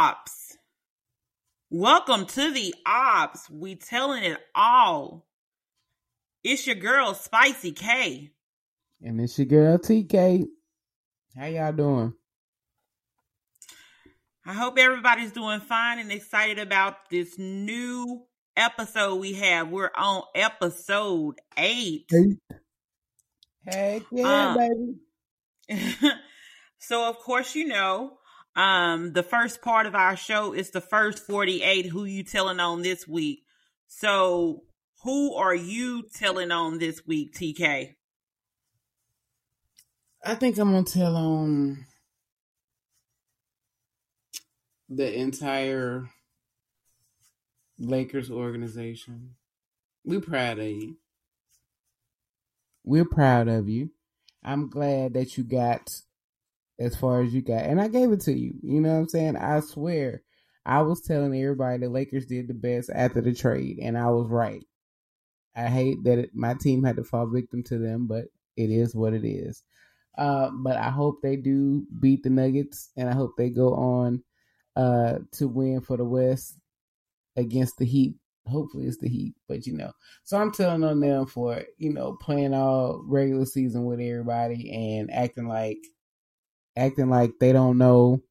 Ops. Welcome to the Ops. We telling it all. It's your girl Spicy K. And it's your girl TK. How y'all doing? I hope everybody's doing fine and excited about this new episode we have. We're on episode eight. Hey, yeah, um, baby. so of course you know um, the first part of our show is the first 48. Who you telling on this week? So, who are you telling on this week, TK? I think I'm gonna tell on the entire Lakers organization. We're proud of you. We're proud of you. I'm glad that you got as far as you got. And I gave it to you. You know what I'm saying? I swear. I was telling everybody the Lakers did the best after the trade, and I was right. I hate that it, my team had to fall victim to them, but it is what it is. Uh, but I hope they do beat the Nuggets, and I hope they go on uh, to win for the West against the Heat. Hopefully, it's the Heat, but you know. So I'm telling on them for you know playing all regular season with everybody and acting like acting like they don't know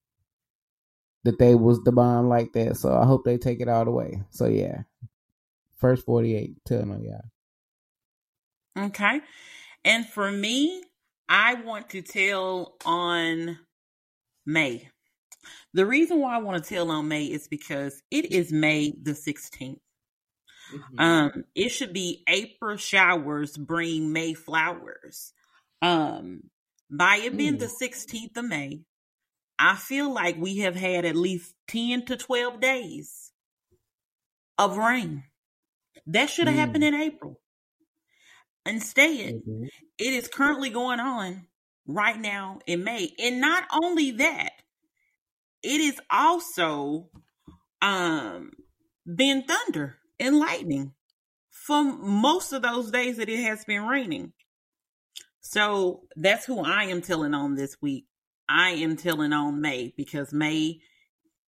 that they was the bomb like that. So I hope they take it all the way. So yeah, first forty eight. Tell them yeah. Okay, and for me, I want to tell on May. The reason why I want to tell on May is because it is May the 16th. Mm-hmm. Um, it should be April showers bring May flowers. Um, by it being mm. the 16th of May, I feel like we have had at least 10 to 12 days of rain. That should have mm. happened in April. Instead, mm-hmm. it is currently going on right now in May. And not only that, it is also um been thunder and lightning for most of those days that it has been raining. So that's who I am telling on this week. I am telling on May because May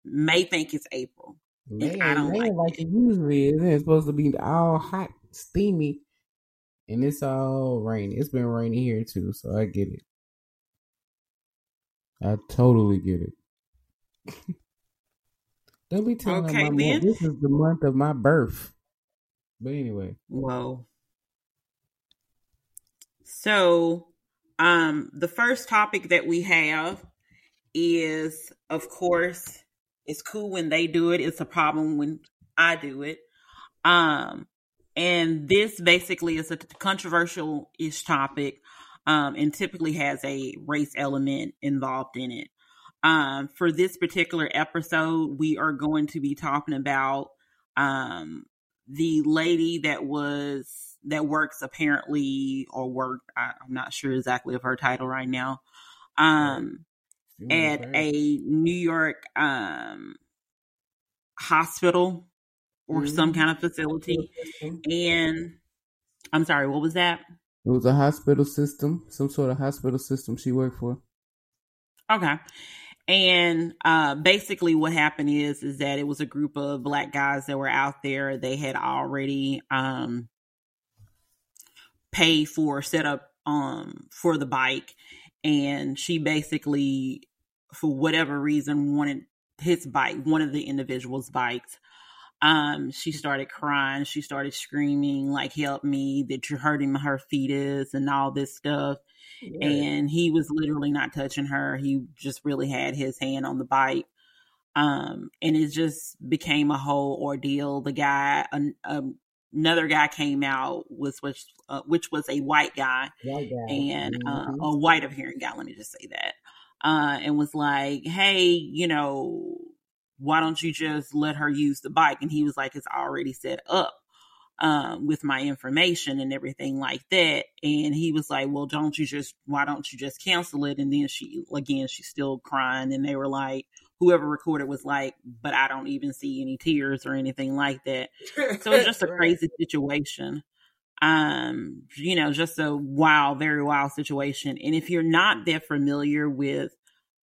May think it's April. May, I don't May like, like it. it usually is. It's supposed to be all hot, steamy, and it's all rainy. It's been raining here too, so I get it. I totally get it. Don't be telling okay, my This is the month of my birth. But anyway. Whoa. So, um, the first topic that we have is, of course, it's cool when they do it. It's a problem when I do it. Um, and this basically is a controversial ish topic, um, and typically has a race element involved in it. Um, for this particular episode, we are going to be talking about um, the lady that was that works apparently or worked I, am not sure exactly of her title right now um at a new york um hospital or mm-hmm. some kind of facility and i'm sorry what was that? It was a hospital system some sort of hospital system she worked for. Okay and uh, basically what happened is is that it was a group of black guys that were out there. They had already um, pay for setup um for the bike. And she basically for whatever reason wanted his bike one of the individual's bikes. Um she started crying. She started screaming like help me that you're hurting her fetus and all this stuff. Yeah. and he was literally not touching her. He just really had his hand on the bike. Um and it just became a whole ordeal. The guy um, another guy came out was which uh, which was a white guy, white guy. and uh, mm-hmm. uh, a white of hearing guy. Let me just say that, uh, and was like, "Hey, you know, why don't you just let her use the bike?" And he was like, "It's already set up." Um, with my information and everything like that. And he was like, Well, don't you just, why don't you just cancel it? And then she, again, she's still crying. And they were like, whoever recorded was like, but I don't even see any tears or anything like that. So it's just a crazy situation. Um, you know, just a wild, very wild situation. And if you're not that familiar with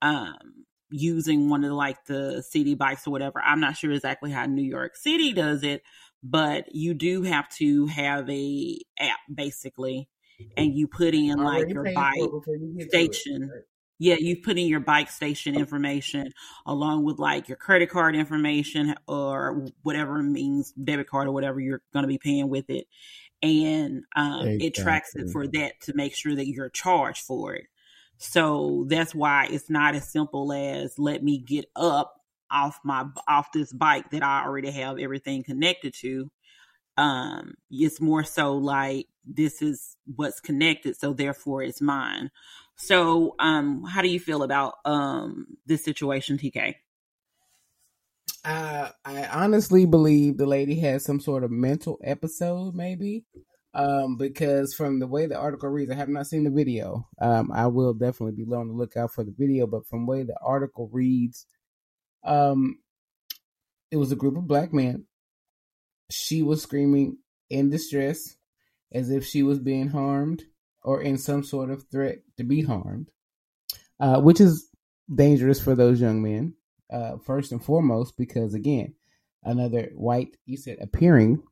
um using one of the, like the city bikes or whatever. I'm not sure exactly how New York City does it, but you do have to have a app basically, and you put in like your bike you station. Yeah, you put in your bike station information along with like your credit card information or whatever means debit card or whatever you're going to be paying with it, and um, exactly. it tracks it for that to make sure that you're charged for it. So that's why it's not as simple as let me get up off my off this bike that I already have everything connected to. Um, it's more so like this is what's connected, so therefore it's mine. So, um, how do you feel about um this situation, TK? Uh, I honestly believe the lady had some sort of mental episode, maybe um, because from the way the article reads, I have not seen the video. Um, I will definitely be on the lookout for the video, but from the way the article reads, um, it was a group of black men. She was screaming in distress as if she was being harmed or in some sort of threat to be harmed, uh, which is dangerous for those young men, uh, first and foremost, because again, another white, you said appearing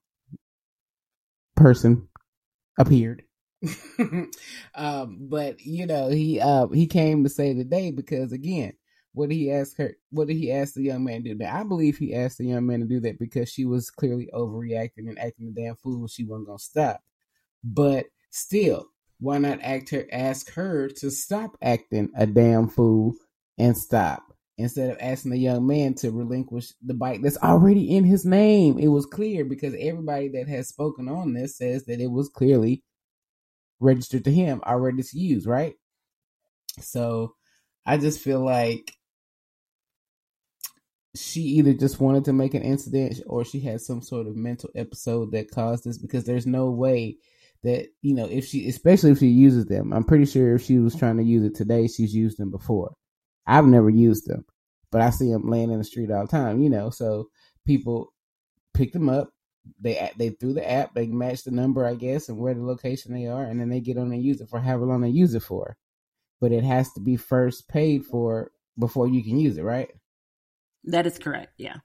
person appeared. um, but you know, he uh he came to save the day because again, what did he ask her what did he ask the young man to do? Now I believe he asked the young man to do that because she was clearly overreacting and acting a damn fool. She wasn't gonna stop. But still, why not act her ask her to stop acting a damn fool and stop? instead of asking the young man to relinquish the bike that's already in his name. It was clear because everybody that has spoken on this says that it was clearly registered to him, already to use, right? So I just feel like she either just wanted to make an incident or she had some sort of mental episode that caused this because there's no way that you know if she especially if she uses them i'm pretty sure if she was trying to use it today she's used them before I've never used them, but I see them laying in the street all the time, you know. So people pick them up. They they through the app, they match the number, I guess, and where the location they are, and then they get on and use it for however long they use it for. But it has to be first paid for before you can use it, right? That is correct. Yeah.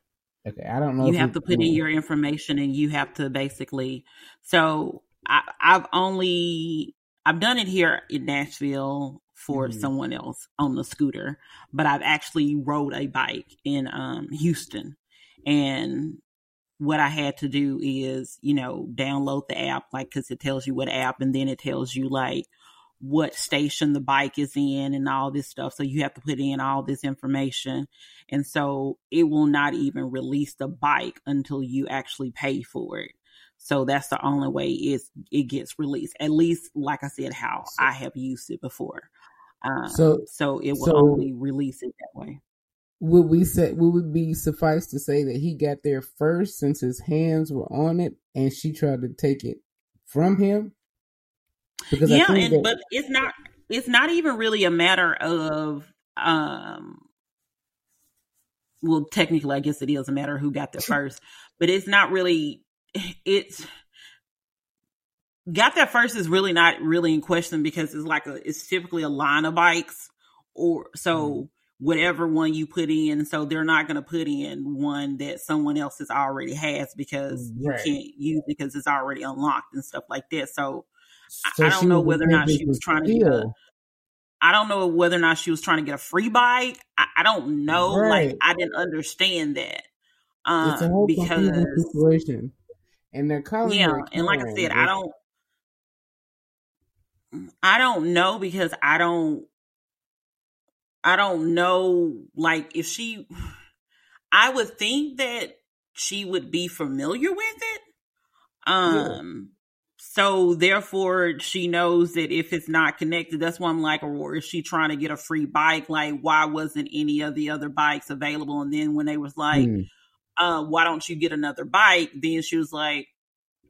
Okay, I don't know. You have to put in your information, and you have to basically. So I, I've only I've done it here in Nashville for mm-hmm. someone else on the scooter, but I've actually rode a bike in um, Houston. And what I had to do is, you know, download the app, like, because it tells you what app, and then it tells you, like, what station the bike is in and all this stuff. So you have to put in all this information. And so it will not even release the bike until you actually pay for it. So that's the only way it's, it gets released. At least, like I said, how I have used it before. Um, so, so it will so only release it that way. Would we say would it be suffice to say that he got there first since his hands were on it and she tried to take it from him? Because yeah, and that- but it's not it's not even really a matter of um well technically I guess it is a matter of who got there first, but it's not really it's got there first is really not really in question because it's like a it's typically a line of bikes or so mm-hmm. whatever one you put in so they're not going to put in one that someone else has already has because right. you can't use because it's already unlocked and stuff like that so, so I, I, don't know whether or not she was trying to get a, I don't know whether or not she was trying to get a free bike. I, I don't know. Right. Like I didn't understand that. Um, it's a whole because situation. And they're calling yeah, and like I said, I don't I don't know because I don't I don't know like if she I would think that she would be familiar with it. Um yeah. so therefore she knows that if it's not connected, that's why I'm like, or is she trying to get a free bike? Like, why wasn't any of the other bikes available? And then when they was like, mm. Uh, why don't you get another bike? Then she was like,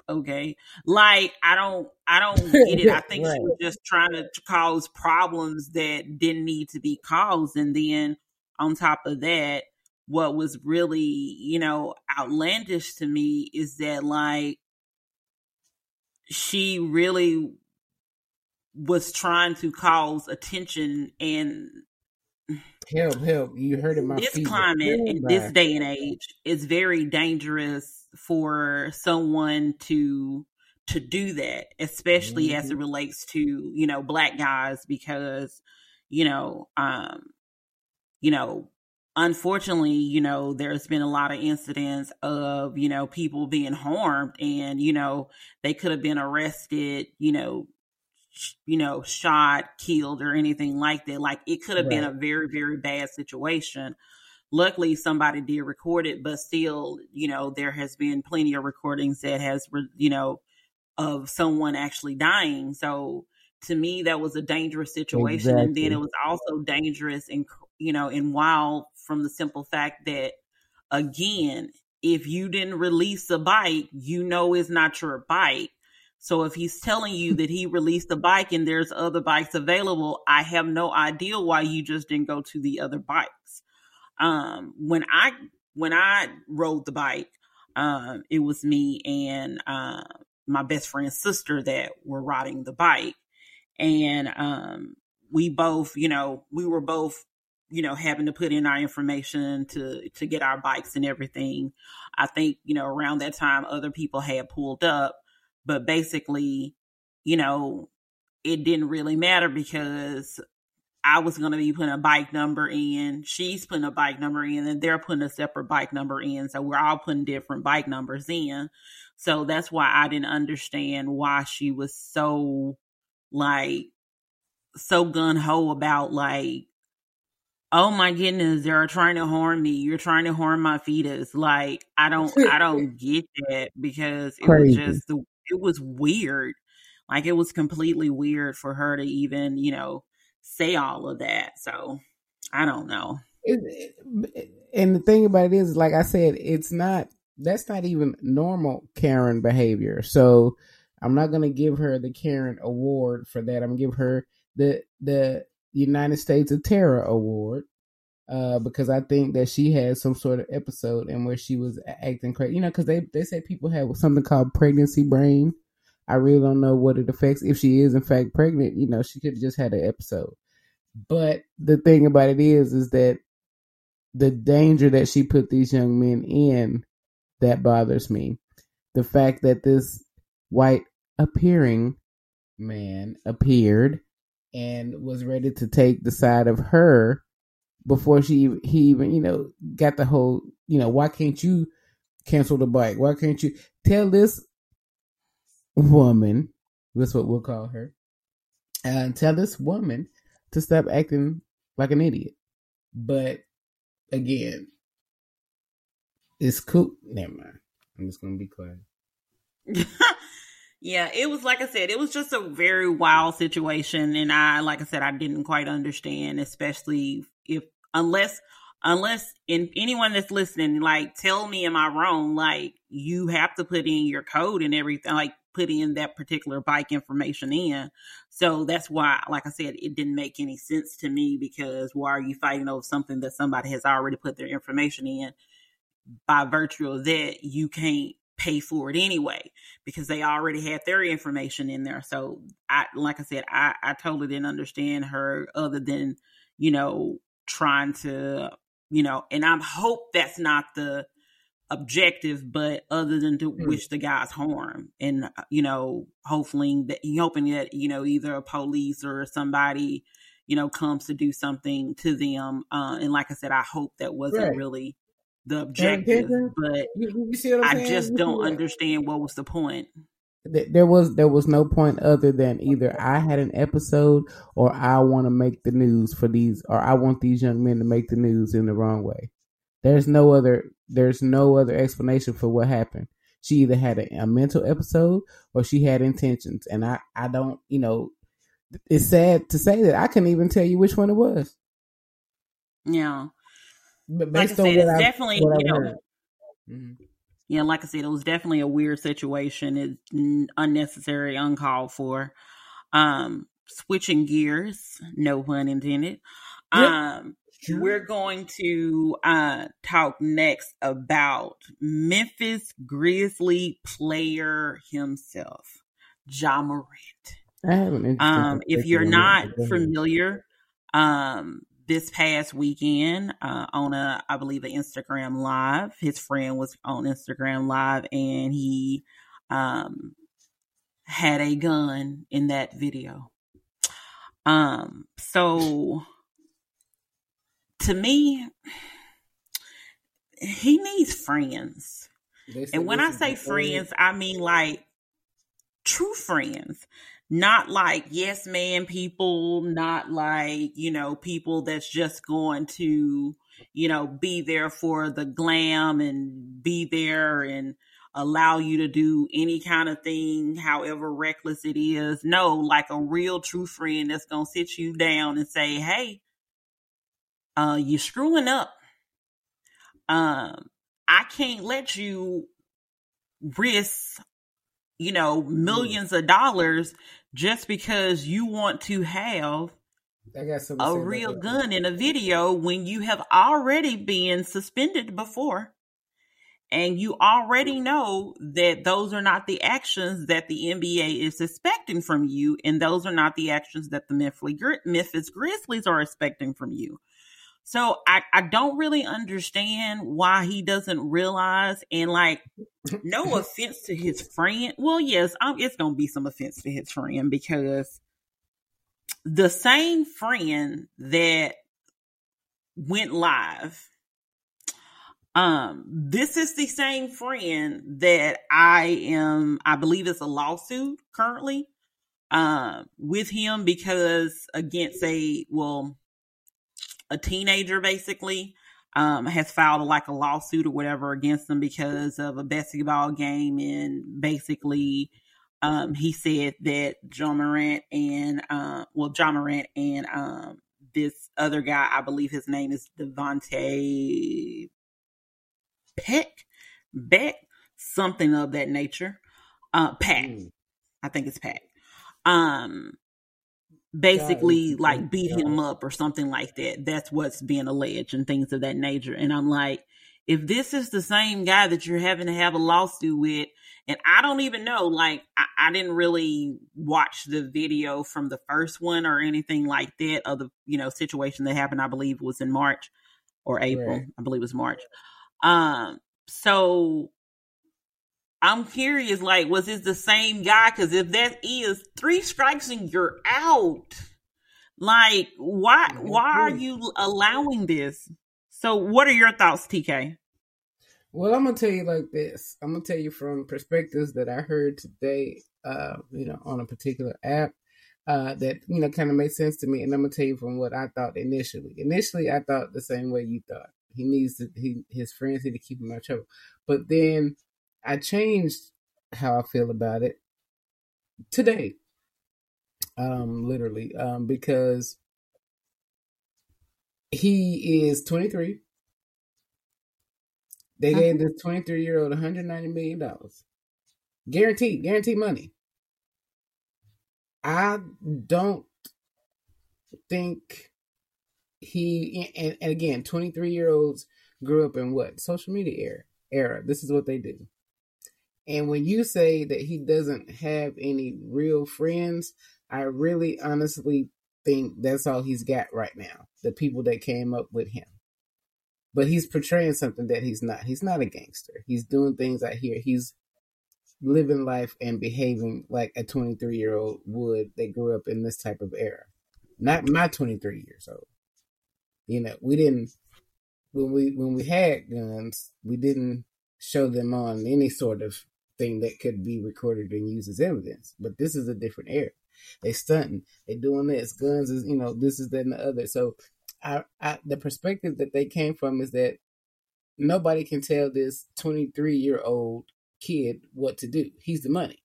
okay like i don't i don't get it i think right. she was just trying to cause problems that didn't need to be caused and then on top of that what was really you know outlandish to me is that like she really was trying to cause attention and help, help! You heard it, my this feet. climate in this day and age is very dangerous for someone to to do that, especially mm-hmm. as it mm-hmm. relates to you know black guys, because you know, um, you know, unfortunately, you know, there's been a lot of incidents of, you know, people being harmed and, you know, they could have been arrested, you know, you know, shot, killed or anything like that. Like it could have right. been a very, very bad situation. Luckily, somebody did record it, but still, you know, there has been plenty of recordings that has, you know, of someone actually dying. So to me, that was a dangerous situation. Exactly. And then it was also dangerous and, you know, and wild from the simple fact that, again, if you didn't release a bike, you know it's not your bike. So if he's telling you that he released the bike and there's other bikes available, I have no idea why you just didn't go to the other bikes. Um, when I when I rode the bike, um, it was me and uh, my best friend's sister that were riding the bike, and um, we both, you know, we were both you know, having to put in our information to to get our bikes and everything. I think, you know, around that time other people had pulled up, but basically, you know, it didn't really matter because I was going to be putting a bike number in, she's putting a bike number in, and they're putting a separate bike number in. So we're all putting different bike numbers in. So that's why I didn't understand why she was so like so gun ho about like oh my goodness, they're trying to harm me. You're trying to harm my fetus. Like I don't, I don't get that because it Crazy. was just the, it was weird. Like it was completely weird for her to even, you know, say all of that. So I don't know. It, and the thing about it is, like I said, it's not. That's not even normal Karen behavior. So I'm not gonna give her the Karen award for that. I'm gonna give her the the United States of Terror Award uh, because I think that she had some sort of episode and where she was acting crazy. You know, because they they say people have something called pregnancy brain. I really don't know what it affects. If she is in fact pregnant, you know, she could have just had an episode. But the thing about it is, is that the danger that she put these young men in that bothers me. The fact that this white appearing man appeared and was ready to take the side of her before she he even you know got the whole you know why can't you cancel the bike? Why can't you tell this woman that's what we'll call her and tell this woman to stop acting like an idiot. But again it's cool. Never mind. I'm just gonna be quiet. Yeah, it was like I said, it was just a very wild situation, and I, like I said, I didn't quite understand, especially if unless unless in anyone that's listening, like tell me, am I wrong? Like you have to put in your code and everything, like put in that particular bike information in. So that's why, like I said, it didn't make any sense to me because why are you fighting over something that somebody has already put their information in? By virtue of that, you can't pay for it anyway because they already had their information in there. So I, like I said, I, I totally didn't understand her other than, you know, trying to, you know, and I hope that's not the objective, but other than to mm. wish the guys harm and, uh, you know, hopefully that, hoping that, you know, either a police or somebody, you know, comes to do something to them. Uh, and like I said, I hope that wasn't right. really the objective, but you, you I just don't understand what was the point. There was there was no point other than either I had an episode or I want to make the news for these or I want these young men to make the news in the wrong way. There's no other there's no other explanation for what happened. She either had a, a mental episode or she had intentions, and I I don't you know. It's sad to say that I couldn't even tell you which one it was. Yeah, but based like I said, it's I, definitely you know, mm-hmm. Yeah, like I said, it was definitely a weird situation. It's unnecessary, uncalled for. Um, switching gears, no pun intended. Um, sure. we're going to uh talk next about Memphis Grizzly player himself, Ja Morant. Um, if you're not familiar, um, this past weekend uh, on a, I believe, an Instagram live. His friend was on Instagram live, and he um, had a gun in that video. Um, so to me, he needs friends. And when I say friends, I mean like true friends not like yes man people, not like, you know, people that's just going to, you know, be there for the glam and be there and allow you to do any kind of thing, however reckless it is. No, like a real true friend that's going to sit you down and say, Hey, uh, you're screwing up. Um, I can't let you risk, you know, millions of dollars just because you want to have a real gun in a video when you have already been suspended before and you already know that those are not the actions that the NBA is expecting from you, and those are not the actions that the Memphis Grizzlies are expecting from you. So I, I don't really understand why he doesn't realize and like no offense to his friend. Well, yes, I'm, it's gonna be some offense to his friend because the same friend that went live um this is the same friend that i am i believe it's a lawsuit currently um with him because against a well a teenager basically um, has filed like a lawsuit or whatever against them because of a basketball game. And basically um, he said that Ja Morant and uh, well Ja Morant and um, this other guy I believe his name is Devonte Peck Beck something of that nature. Uh Pat mm. I think it's Pat um basically like beat him up or something like that. That's what's being alleged and things of that nature. And I'm like, if this is the same guy that you're having to have a lawsuit with, and I don't even know, like, I, I didn't really watch the video from the first one or anything like that of the, you know, situation that happened, I believe was in March or April. Right. I believe it was March. Um, so I'm curious, like, was this the same guy? Because if that is three strikes and you're out, like, why why are you allowing this? So, what are your thoughts, TK? Well, I'm gonna tell you like this. I'm gonna tell you from perspectives that I heard today, uh, you know, on a particular app, uh, that you know kind of made sense to me, and I'm gonna tell you from what I thought initially. Initially, I thought the same way you thought. He needs to, he his friends need to keep him out of trouble, but then I changed how I feel about it today. Um, literally, um, because he is 23. They gave uh-huh. this 23 year old 190 million dollars, guaranteed, guaranteed money. I don't think he and, and again 23 year olds grew up in what social media era era this is what they do and when you say that he doesn't have any real friends, I really honestly think that's all he's got right now. The people that came up with him. But he's portraying something that he's not. He's not a gangster. He's doing things out here. He's living life and behaving like a 23 year old would that grew up in this type of era. Not my 23 years old. You know, we didn't when we when we had guns, we didn't show them on any sort of that could be recorded and used as evidence. But this is a different era. They stunting. They doing this. Guns is you know this is that and the other. So, I, I the perspective that they came from is that nobody can tell this 23 year old kid what to do. He's the money.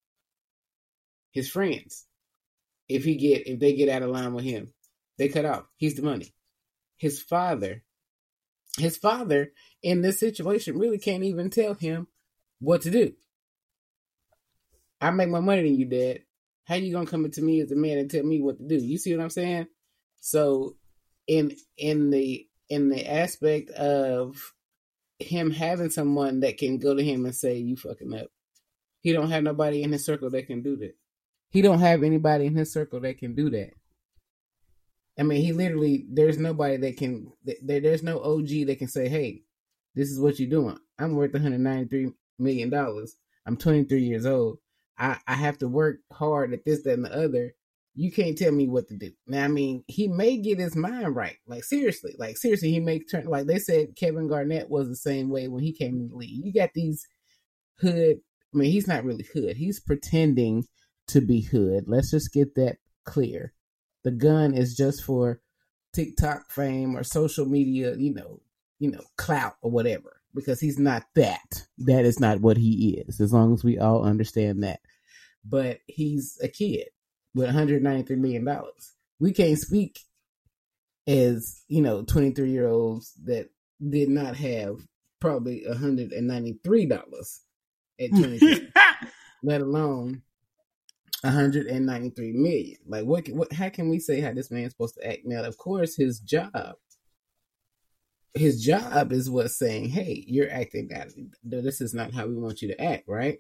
His friends, if he get if they get out of line with him, they cut off. He's the money. His father, his father in this situation really can't even tell him what to do. I make more money than you, Dad. How you gonna come into me as a man and tell me what to do? You see what I'm saying? So, in in the in the aspect of him having someone that can go to him and say you fucking up, he don't have nobody in his circle that can do that. He don't have anybody in his circle that can do that. I mean, he literally. There's nobody that can. There, there's no OG that can say, "Hey, this is what you're doing." I'm worth 193 million dollars. I'm 23 years old. I, I have to work hard at this, that, and the other. You can't tell me what to do. Now, I mean, he may get his mind right. Like seriously, like seriously, he may turn. Like they said, Kevin Garnett was the same way when he came in the league. You got these hood. I mean, he's not really hood. He's pretending to be hood. Let's just get that clear. The gun is just for TikTok fame or social media, you know, you know, clout or whatever because he's not that. That is not what he is, as long as we all understand that. But he's a kid with $193 million. We can't speak as, you know, 23 year olds that did not have probably $193 at 23, let alone 193 million. Like what what how can we say how this man's supposed to act now? Of course his job his job is what's saying, hey, you're acting out. This is not how we want you to act, right?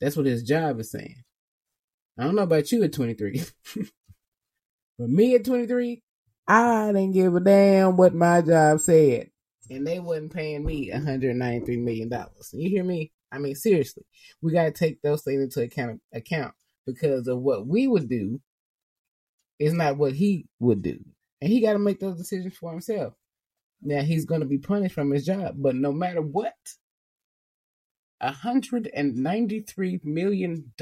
That's what his job is saying. I don't know about you at 23, but me at 23, I didn't give a damn what my job said, and they wasn't paying me 193 million dollars. You hear me? I mean, seriously, we got to take those things into account account because of what we would do is not what he would do, and he got to make those decisions for himself. Now he's going to be punished from his job, but no matter what, $193 million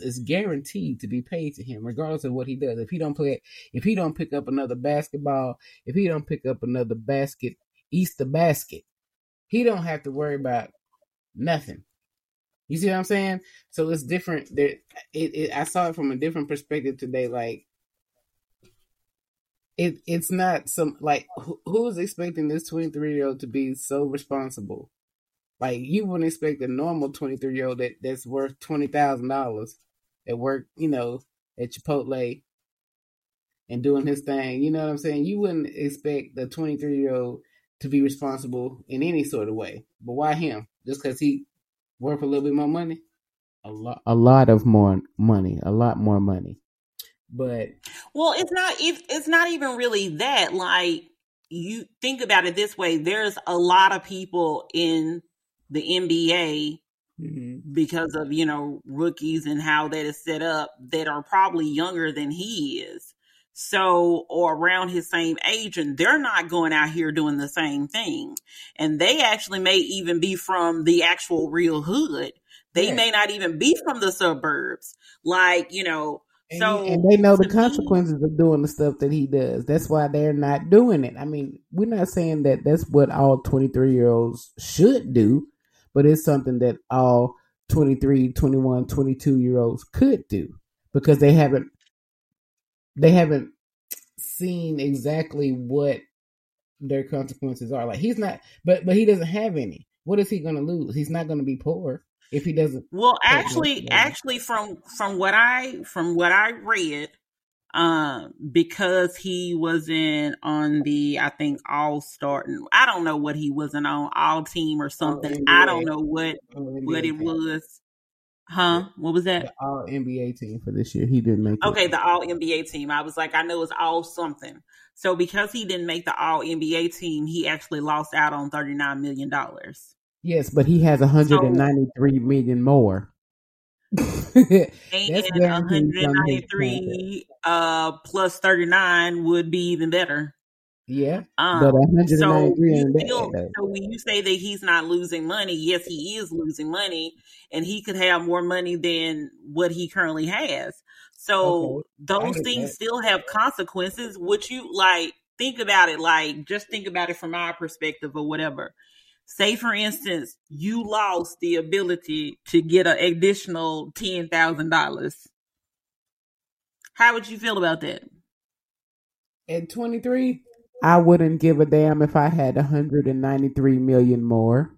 is guaranteed to be paid to him regardless of what he does. If he don't play if he don't pick up another basketball if he don't pick up another basket easter basket he don't have to worry about nothing. You see what i'm saying? So it's different. There it, it i saw it from a different perspective today. Like it it's not some like who, who's expecting this 23 year old to be so responsible? Like you wouldn't expect a normal 23 year old that, that's worth $20000 at work you know at chipotle and doing his thing. You know what i'm saying? You wouldn't expect the 23 year old to be responsible in any sort of way. But why him? Just because he worth a little bit more money? A lot. A lot of more money. A lot more money but well, it's not. It's not even really that. Like you think about it this way: there's a lot of people in the NBA mm-hmm. because of you know rookies and how that is set up that are probably younger than he is. So, or around his same age, and they're not going out here doing the same thing. And they actually may even be from the actual real hood. They yeah. may not even be from the suburbs. Like, you know, so, and they know the consequences me, of doing the stuff that he does. That's why they're not doing it. I mean, we're not saying that that's what all 23 year olds should do, but it's something that all 23, 21, 22 year olds could do because they haven't they haven't seen exactly what their consequences are. Like he's not but but he doesn't have any. What is he going to lose? He's not going to be poor if he doesn't well actually actually from from what i from what i read um because he wasn't on the i think all star i don't know what he wasn't on all team or something. I don't know what what it was. Huh? What was that? the all nba team for this year. He didn't make okay the all nba team. I was like i know it's all something. So because he didn't make the all nba team he actually lost out on 39 million dollars Yes, but he has 193 so, million more. and 193 uh plus 39 would be even better. Yeah, um, but 193 so, still, so when you say that he's not losing money, yes, he is losing money, and he could have more money than what he currently has. So okay. those things that. still have consequences. Would you like think about it? Like just think about it from our perspective or whatever say for instance you lost the ability to get an additional ten thousand dollars. How would you feel about that? At 23 i wouldn't give a damn if i had 193 million more.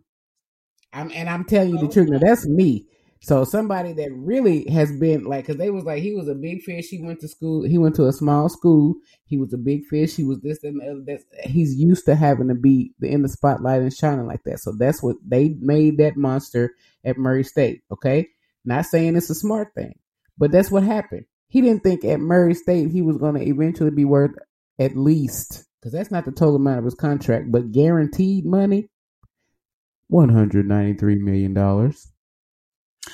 I'm, and i'm telling you the truth. Now that's me so somebody that really has been like, because they was like, he was a big fish. He went to school. He went to a small school. He was a big fish. He was this and the other. That's, he's used to having to be in the spotlight and shining like that. So that's what they made that monster at Murray State. Okay, not saying it's a smart thing, but that's what happened. He didn't think at Murray State he was going to eventually be worth at least because that's not the total amount of his contract, but guaranteed money, one hundred ninety three million dollars.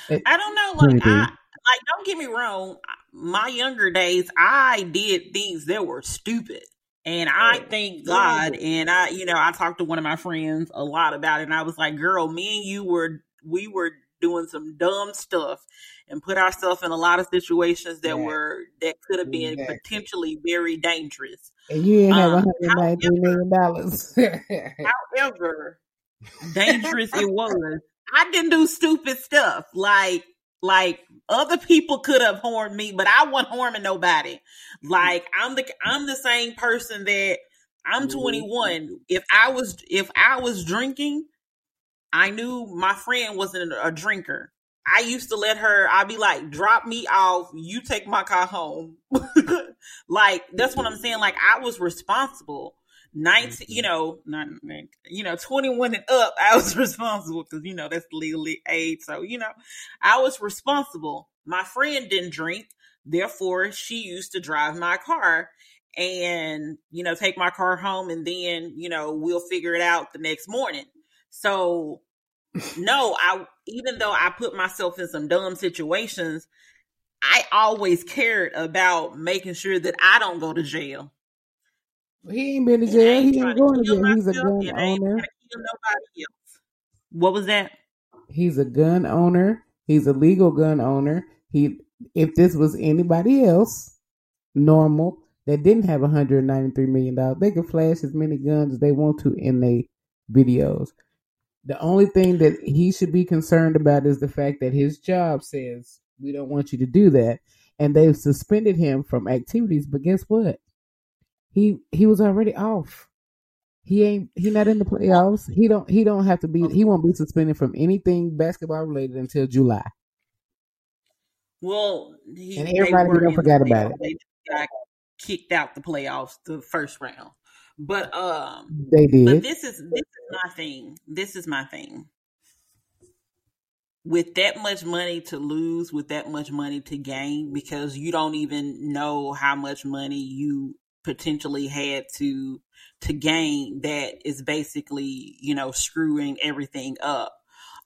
I don't know, like I like. Don't get me wrong. My younger days, I did things that were stupid. And I thank God, and I, you know, I talked to one of my friends a lot about it, and I was like, "Girl, me and you were, we were doing some dumb stuff, and put ourselves in a lot of situations that yeah. were that could have been potentially very dangerous." And you didn't have um, one hundred ninety million dollars. however, dangerous it was, I didn't do stupid stuff like like other people could have harmed me, but I wasn't harming nobody. Like I'm the I'm the same person that I'm mm-hmm. 21. If I was if I was drinking, I knew my friend wasn't a drinker. I used to let her, I'd be like, drop me off, you take my car home. like, that's what I'm saying. Like, I was responsible. 19, you mm-hmm. know, not, you know, 21 and up, I was responsible because, you know, that's legally age. So, you know, I was responsible. My friend didn't drink. Therefore, she used to drive my car and, you know, take my car home and then, you know, we'll figure it out the next morning. So, no, I, even though I put myself in some dumb situations, I always cared about making sure that I don't go to jail. He ain't been to jail. He ain't going to jail. He's a gun owner. What was that? He's a gun owner. He's a legal gun owner. He, if this was anybody else, normal that didn't have 193 million dollars, they could flash as many guns as they want to in their videos. The only thing that he should be concerned about is the fact that his job says we don't want you to do that, and they've suspended him from activities. But guess what? He he was already off. He ain't he not in the playoffs. He don't he don't have to be he won't be suspended from anything basketball related until July. Well, he, and everybody don't forget about it. They got kicked out the playoffs the first round. But um they did. But this is this is my thing. This is my thing. With that much money to lose, with that much money to gain, because you don't even know how much money you potentially had to to gain that is basically you know screwing everything up.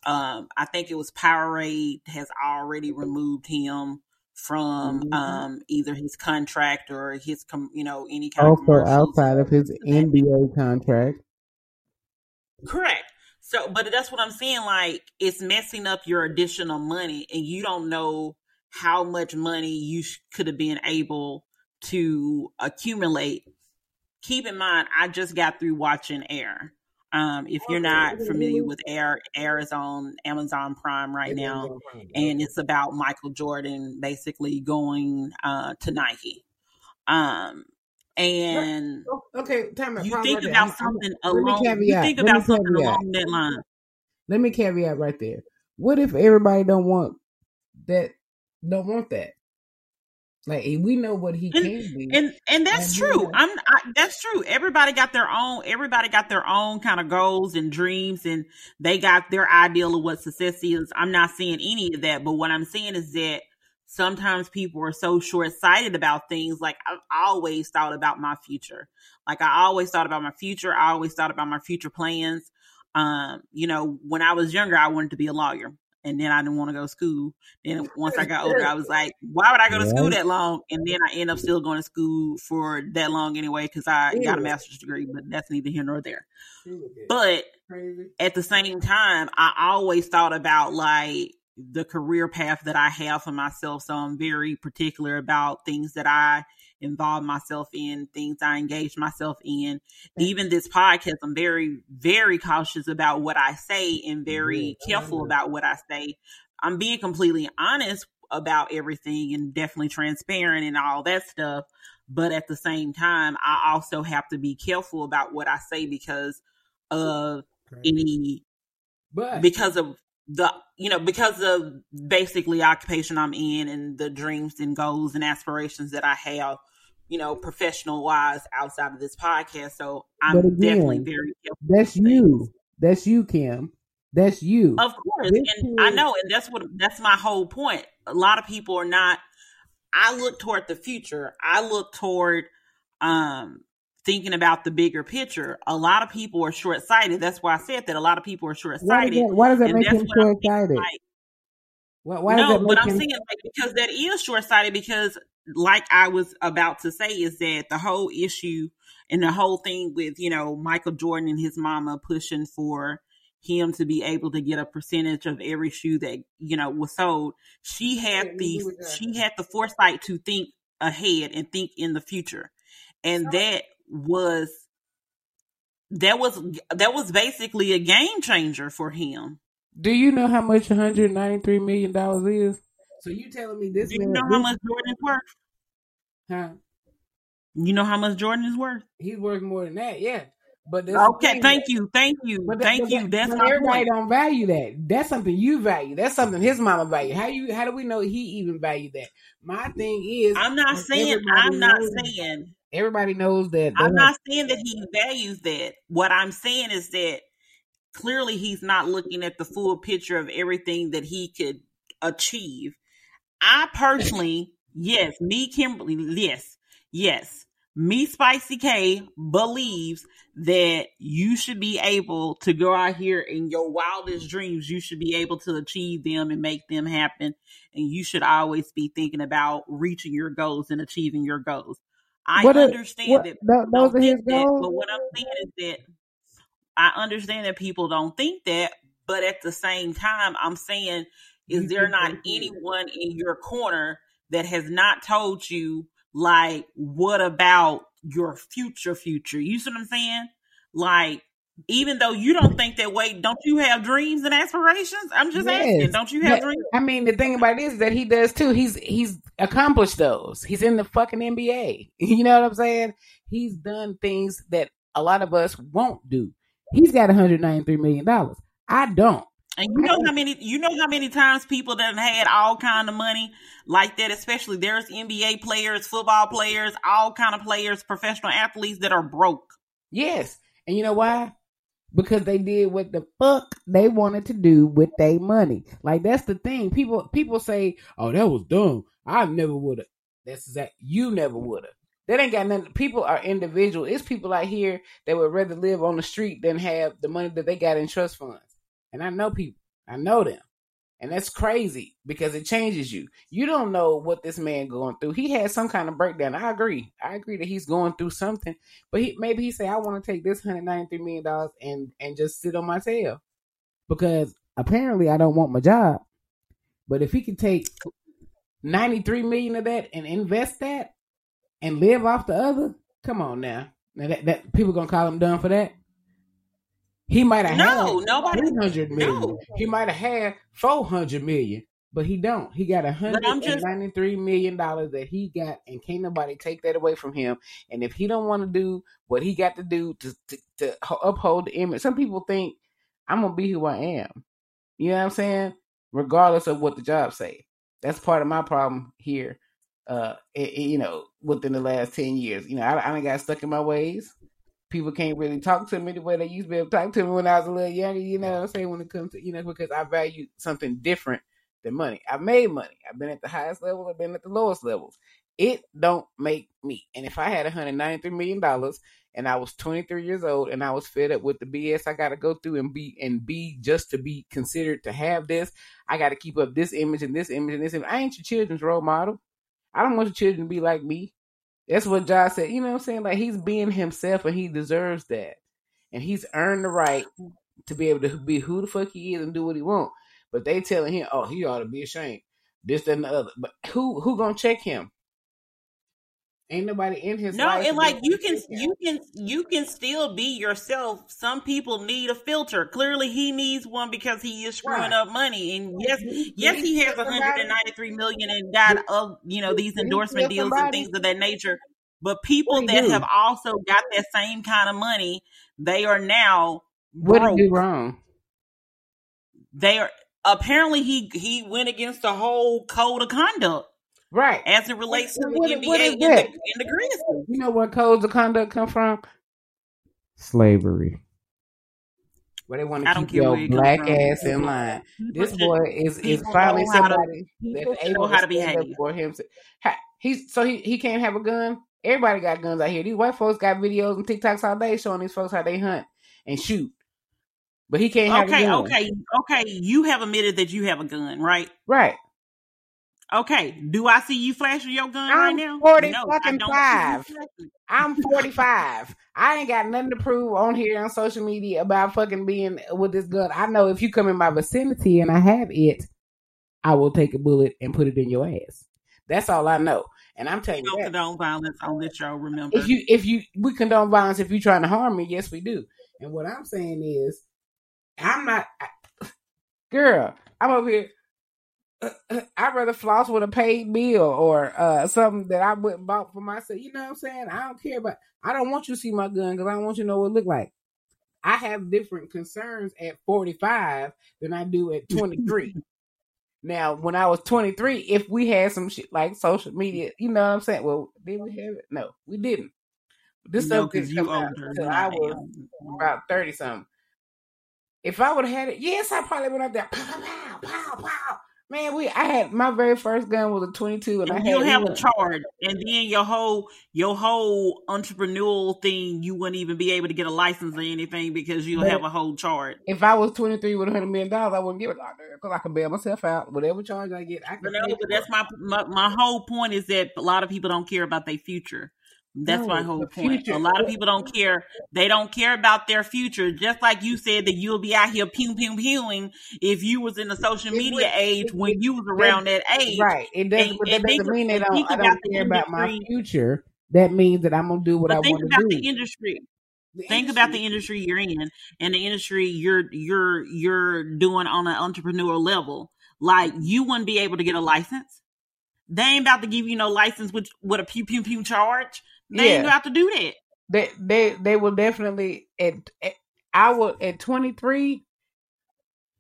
Um i think it was powerade has already removed him from mm-hmm. um either his contract or his com- you know any kind also of outside of his nba contract. Correct. So but that's what i'm saying like it's messing up your additional money and you don't know how much money you sh- could have been able to accumulate. Keep in mind, I just got through watching Air. Um, if you're not familiar with Air, Air is on Amazon Prime right now, and it's about Michael Jordan basically going uh, to Nike. Um, and okay, time you think about something along. You think about something along that line. Let me caveat right there. What if everybody don't want that? Don't want that? Like we know what he and, can be, and and that's and true. I'm I, that's true. Everybody got their own. Everybody got their own kind of goals and dreams, and they got their ideal of what success is. I'm not saying any of that, but what I'm saying is that sometimes people are so short sighted about things. Like I've always thought about my future. Like I always thought about my future. I always thought about my future plans. Um, you know, when I was younger, I wanted to be a lawyer and then I didn't want to go to school. Then once I got older, I was like, why would I go to school that long? And then I end up still going to school for that long anyway because I got a master's degree, but that's neither here nor there. But at the same time, I always thought about like the career path that I have for myself. So I'm very particular about things that I involve myself in, things I engage myself in. Even this podcast, I'm very, very cautious about what I say and very careful about what I say. I'm being completely honest about everything and definitely transparent and all that stuff. But at the same time, I also have to be careful about what I say because of any, but because of the you know because of basically occupation I'm in and the dreams and goals and aspirations that I have you know, professional wise outside of this podcast. So I'm again, definitely very That's you. That's you, Kim. That's you. Of course. This and is... I know, and that's what that's my whole point. A lot of people are not I look toward the future. I look toward um thinking about the bigger picture. A lot of people are short sighted. That's why I said that a lot of people are short Why does sighted. that, why does that make that's him what I'm so excited? like, Why, why no, but I'm him? saying like because that is short sighted because like I was about to say is that the whole issue and the whole thing with, you know, Michael Jordan and his mama pushing for him to be able to get a percentage of every shoe that, you know, was sold. She had the she had the foresight to think ahead and think in the future. And that was that was that was basically a game changer for him. Do you know how much 193 million dollars is? So you telling me this Do you man? know how much Jordan is worth? Huh? You know how much Jordan is worth? He's worth more than that, yeah. But Okay, thank you, thank you, that- thank you. that- That's my everybody point. don't value that. That's something you value. That's something his mama value. How you? How do we know he even value that? My thing is, I'm not saying I'm not saying everybody knows that. I'm not saying that he values that. What I'm saying is that clearly he's not looking at the full picture of everything that he could achieve. I personally, yes, me, Kimberly, yes, yes, me, Spicy K, believes that you should be able to go out here in your wildest dreams. You should be able to achieve them and make them happen. And you should always be thinking about reaching your goals and achieving your goals. I What understand what- that those don't are his that, goals? but what I'm saying is that I understand that people don't think that, but at the same time, I'm saying, is there not anyone in your corner that has not told you, like, what about your future future? You see what I'm saying? Like, even though you don't think that way, don't you have dreams and aspirations? I'm just Yes. asking, don't you have But- dreams? I mean, the thing about it is that he does too. He's he's accomplished those. He's in the fucking NBA. You know what I'm saying? He's done things that a lot of us won't do. He's got 193 million dollars. I don't. And you know how many you know how many times people that had all kind of money like that, especially there's NBA players, football players, all kind of players, professional athletes that are broke. Yes. And you know why? Because they did what the fuck they wanted to do with their money. Like that's the thing. People people say, "Oh, that was dumb. I never would have." That's that You never would have. That ain't got nothing. People are individual. It's people out here that would rather live on the street than have the money that they got in trust funds. And I know people. I know them. And that's crazy because it changes you. You don't know what this man going through. He had some kind of breakdown. I agree. I agree that he's going through something. But he maybe he say, I want to take this hundred ninety three million dollars and and just sit on my tail because apparently I don't want my job. But if he could take ninety three million of that and invest that and live off the other, come on now. Now that, that people gonna call him dumb for that. He might have No, had nobody three hundred million. no. He might have had four hundred million, but he don't. He got a hundred But I'm and just- ninety three million dollars that he got, and can't nobody take that away from him. And if he don't want to do what he got to do to, to to uphold the image, some people think I'm gonna be who I am. You know what I'm saying? Regardless of what the job say. That's part of my problem here. Uh, i- i- you know, within the last ten years, you know, I, I got stuck in my ways. People can't really talk to me the way they used to be able to talk to me when I was a little younger. You know what I'm saying? When it comes to, you know, because I value something different than money. I've made money. I've been at the highest level. I've been at the lowest levels. It don't make me. And if I had 193 million dollars and I was 23 years old and I was fed up with the BS I got to go through and be and be just to be considered to have this, I got to keep up this image and this image and this image. I ain't your children's role model. I don't want your children to be like me. That's what Josh said. You know what I'm saying? Like he's being himself and he deserves that. And he's earned the right to be able to be who the fuck he is and do what he want. But they telling him, oh, he ought to be ashamed. This, that, and the other. But who who gonna check him? Ain't nobody in his No, and like you can you can you can still be yourself. Some people need a filter. Clearly he needs one because he is screwing Right. up money. And yes, Did yes, he has 193 million and got uh, you know these endorsement deals and things of that nature. But people that do? have also got that same kind of money, they are now What did he do wrong? They are apparently he he went against the whole code of conduct Right. as it relates to the What- NBA what is and the, that? and the Grizzlies. You know where codes of conduct come from? Slavery. Where they want to keep your where you black from. ass in line. People This boy is is finally know to- somebody that's able how to stand up behave. for him. Ha- He's so he he can't have a gun. Everybody got guns out here. These white folks got videos and TikToks all day showing these folks how they hunt and shoot. But he can't have Okay, a gun. okay, okay. You have admitted that you have a gun, right? Right. Okay. Do I see you flashing your gun I'm right now? 40 no, fucking five. see you flashing. I'm 45. I ain't got nothing to prove on here on social media about fucking being with this gun. I know if you come in my vicinity and I have it, I will take a bullet and put it in your ass. That's all I know. And I'm We telling you don't that. condone violence on this show. Remember, If you if you we condone violence if you're trying to harm me, yes we do. And what I'm saying is, I'm not, I, girl. I'm over here. I'd rather floss with a paid bill or uh, something that I went and bought for myself. You know what I'm saying? I don't care, but I don't want you to see my gun because I don't want you to know what it look like. I have different concerns at 45 than I do at 23. now, when I was 23, if we had some shit like social media, you know what I'm saying? Well, did we have it? No, we didn't. This no, stuff didn't you come out older until I was about 30 something. If I would have had it, yes, I probably would have there. Pow, pow, pow, pow. Man, we I had my very first gun was a 22 and, I And had you'll have a charge, and then your whole your whole entrepreneurial thing, you wouldn't even be able to get a license or anything because you'll But- have a whole charge. If I was 23 with a 100 million dollars, I wouldn't give it out there because I can bail myself out. Whatever charge I get, I can. But no, but that's my, my my whole point is that a lot of people don't care about their future. That's No, my whole point. future- A lot of people don't care. They don't care about their future. Just like you said that you'll be out here pew pew pewing if you was in the social It media would- age it- when you was around that age. Right. It doesn't. And- that doesn't mean they don't. I don't care about my future. That means that I'm gonna do what I think want to about do. the industry. The think about the industry- industry you're in and the industry you're you're you're doing on an entrepreneurial level like you wouldn't be able to get a license they ain't about to give you no license with with a pew pew pew charge they ain't Yeah. have to do that They they they will definitely at, at I will at 23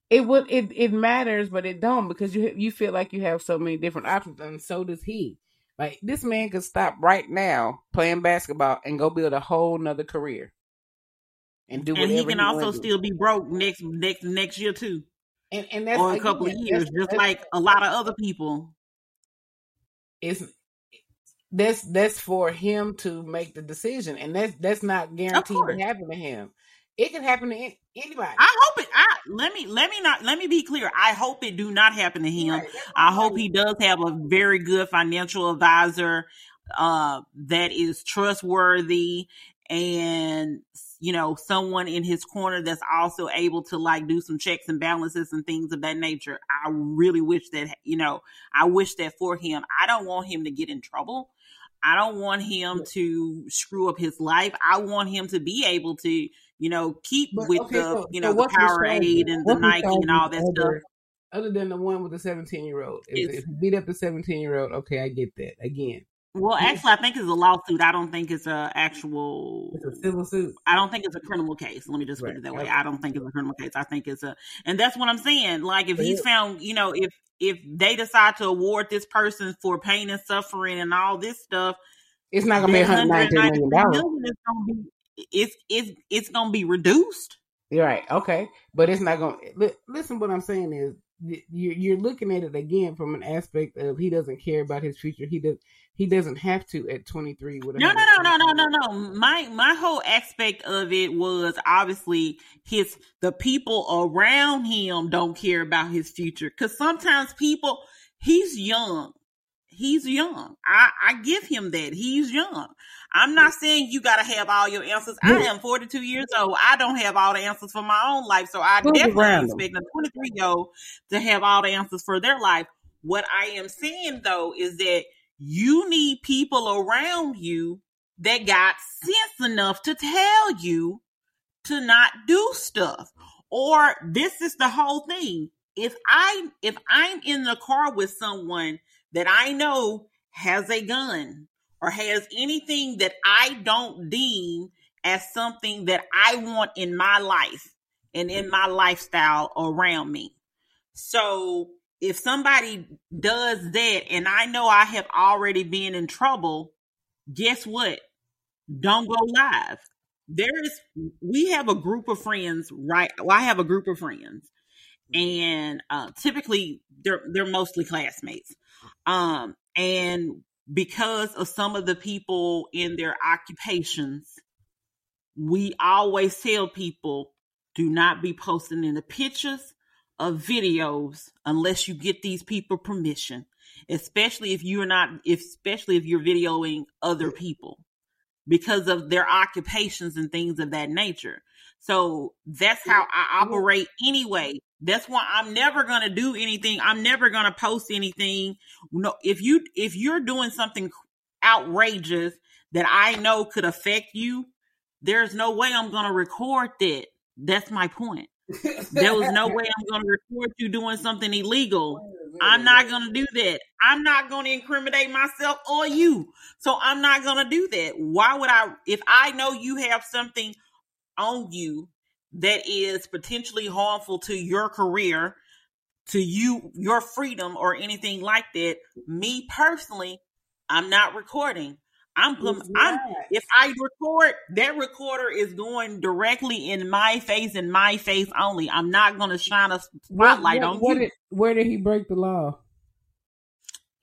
it would it it matters but it don't because you you feel like you have so many different options and so does he. Like this man could stop right now playing basketball and go build a whole nother career. And do and he can also still be broke next next next year too and, and that's or a couple of years that's- just that's- like a lot of other people it's that's that's for him to make the decision, and that's that's not guaranteed to happen to him. It can happen to anybody. i hope it i let me let me not let me be clear i hope it do not happen to him Right, I hope he does have a very good financial advisor uh, that is trustworthy and you know someone in his corner that's also able to like do some checks and balances and things of that nature. I really wish that you know I wish that for him. I don't want him to get in trouble. I don't want him to screw up his life. I want him to be able to you know keep But, with okay, the so- you know the what's the Powerade and the Nike and all that charges stuff. other- Other than the one with the seventeen year old, if, if beat up the seventeen year old, okay, I get that. Again, Well, actually, I think it's a lawsuit. I don't think it's a actual. it's a civil suit. I don't think it's a criminal case. Let me just put Right. it that way. I don't think it's a criminal case. I think it's a, and that's what I'm saying. Like if he's found, you know, if if they decide to award this person for pain and suffering and all this stuff, It's not gonna be one that hundred nineteen million 193 dollars. is gonna be it's it's it's gonna be reduced. You're right. Okay, but it's not going. to Listen, what I'm saying is you're you're looking at it again from an aspect of he doesn't care about his future. He does. He doesn't have to at 23. With No, no, no, no, no, no, no. My my whole aspect of it was obviously his the people around him don't care about his future because sometimes people he's young. He's young. I, I give him that. He's young. I'm not saying you got to have all your answers. I am 42 years old. I don't have all the answers for my own life. So I Move definitely around 'em. expect a 23 year old to have all the answers for their life. What I am saying though is that you need people around you that got sense enough to tell you to not do stuff. Or this is the whole thing. If I if I'm in the car with someone that I know has a gun or has anything that I don't deem as something that I want in my life and in my lifestyle around me. So if somebody does that and I know I have already been in trouble, guess what? Don't go live. There is, we have a group of friends, right? Well, I have a group of friends, and uh, typically they're they're mostly classmates. Um, and because of some of the people in their occupations, we always tell people do not be posting in the pictures of videos unless you get these people permission, especially if you're not, especially if you're videoing other people because of their occupations and things of that nature. So that's how I operate anyway. That's why I'm never going to do anything. I'm never going to post anything. No, if you, if you're doing something outrageous that I know could affect you, there's no way I'm going to record that. That's my point. There was no way I'm going to record you doing something illegal. I'm not going to do that. I'm not going to incriminate myself or you. So I'm not going to do that. Why would I, if I know you have something on you that is potentially harmful to your career, to you, your freedom, or anything like that, me personally, I'm not recording. I'm, I'm if I record, that recorder is going directly in my face and my face only. I'm not going to shine a spotlight what, what, on what you. Did, where did he break the law?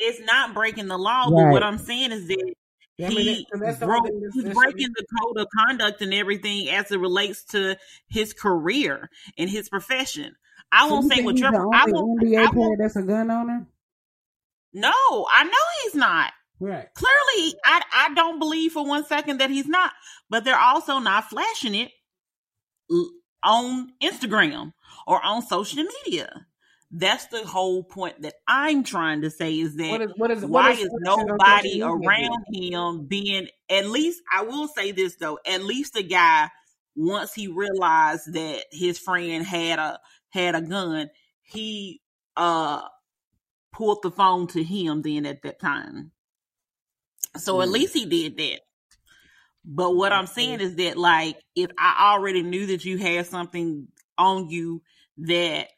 It's not breaking the law, right. but what I'm saying is that he I mean, broke, he's breaking the code of conduct and everything as it relates to his career and his profession. I so won't say what your I won't, NBA I won't, player that's a gun owner. No, I know he's not. Right. Clearly, I I don't believe for one second that he's not, but they're also not flashing it on Instagram or on social media. That's the whole point that I'm trying to say is that what is, what is, why is, is nobody around him being at least I will say this though, at least the guy once he realized that his friend had a had a gun, he uh pulled the phone to him then at that time. So mm. at least he did that. But what I'm saying is that, like, if I already knew that you had something on you that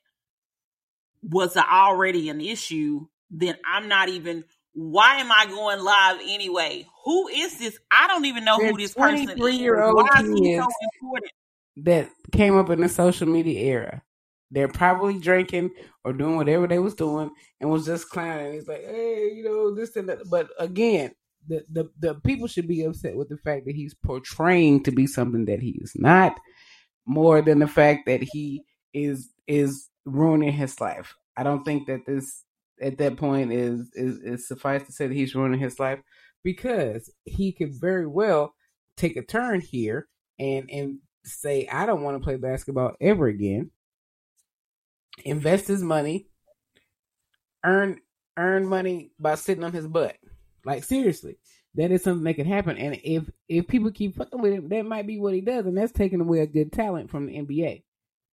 was already an issue, then I'm not even. Why am I going live anyway? Who is this? I don't even know who this person is. Year old Why is he so important? That came up in the social media era. They're probably drinking or doing whatever they was doing and was just clowning. It's like, hey, you know, this and that. But again, the, the the people should be upset with the fact that he's portraying to be something that he is not, more than the fact that he is is ruining his life. I don't think that this at that point is is is suffice to say that he's ruining his life because he could very well take a turn here and and say I don't want to play basketball ever again. Invest his money, earn earn money by sitting on his butt. Like seriously, that is something that can happen. And if if people keep fucking with him, that might be what he does, and that's taking away a good talent from the NBA.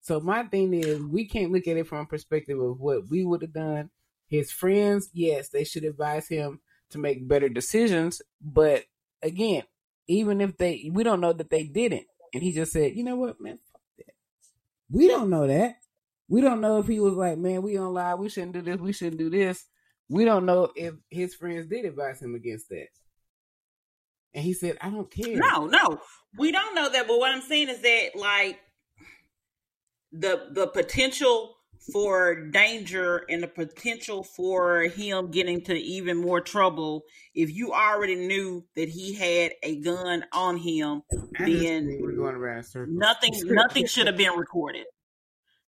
So my thing is, we can't look at it from a perspective of what we would have done. His friends, yes, they should advise him to make better decisions. But again, even if they, we don't know that they didn't, and he just said, you know what, man, fuck that. We don't know that. We don't know if he was like, man, we don't lie, we shouldn't do this, we shouldn't do this. We don't know if his friends did advise him against that. And he said, I don't care. No, no. We don't know that, but what I'm saying is that like the the potential for danger and the potential for him getting to even more trouble if you already knew that he had a gun on him then we're going around nothing nothing should have been recorded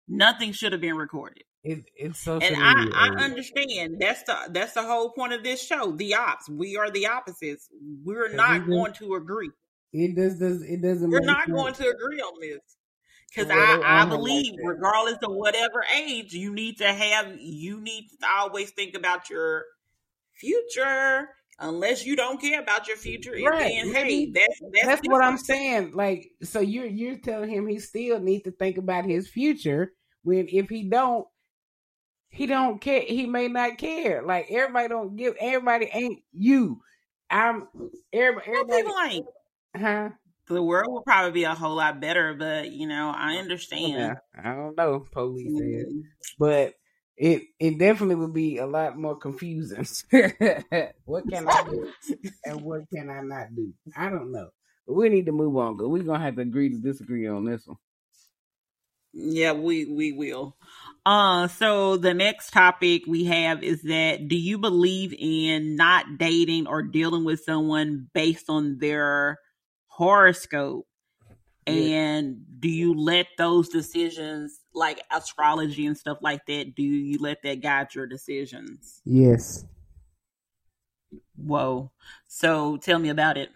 nothing should have been recorded it, it's so and I, I understand. That's the that's the whole point of this show the ops. We are the opposites. We're not going to agree. it does does it doesn't we're not sense. going to agree on this. Because I, I believe like regardless of whatever age you need to have you need to always think about your future unless you don't care about your future right. then hey that's that's, that's what i'm saying. Like so you're you're telling him he still needs to think about his future when if he don't he don't care. He may not care. Like everybody don't give. Everybody ain't you. I'm everybody. everybody people ain't. Huh? The world will probably be a whole lot better, but you know, I understand. Yeah, I don't know, police mm-hmm. but it it definitely would be a lot more confusing. what can I do and what can I not do? I don't know. But we need to move on because we're gonna have to agree to disagree on this one. Yeah, we we will. Uh, so the next topic we have is that do you believe in not dating or dealing with someone based on their horoscope? And do you let those decisions, like astrology and stuff like that, do you let that guide your decisions? Yes. Whoa. So tell me about it.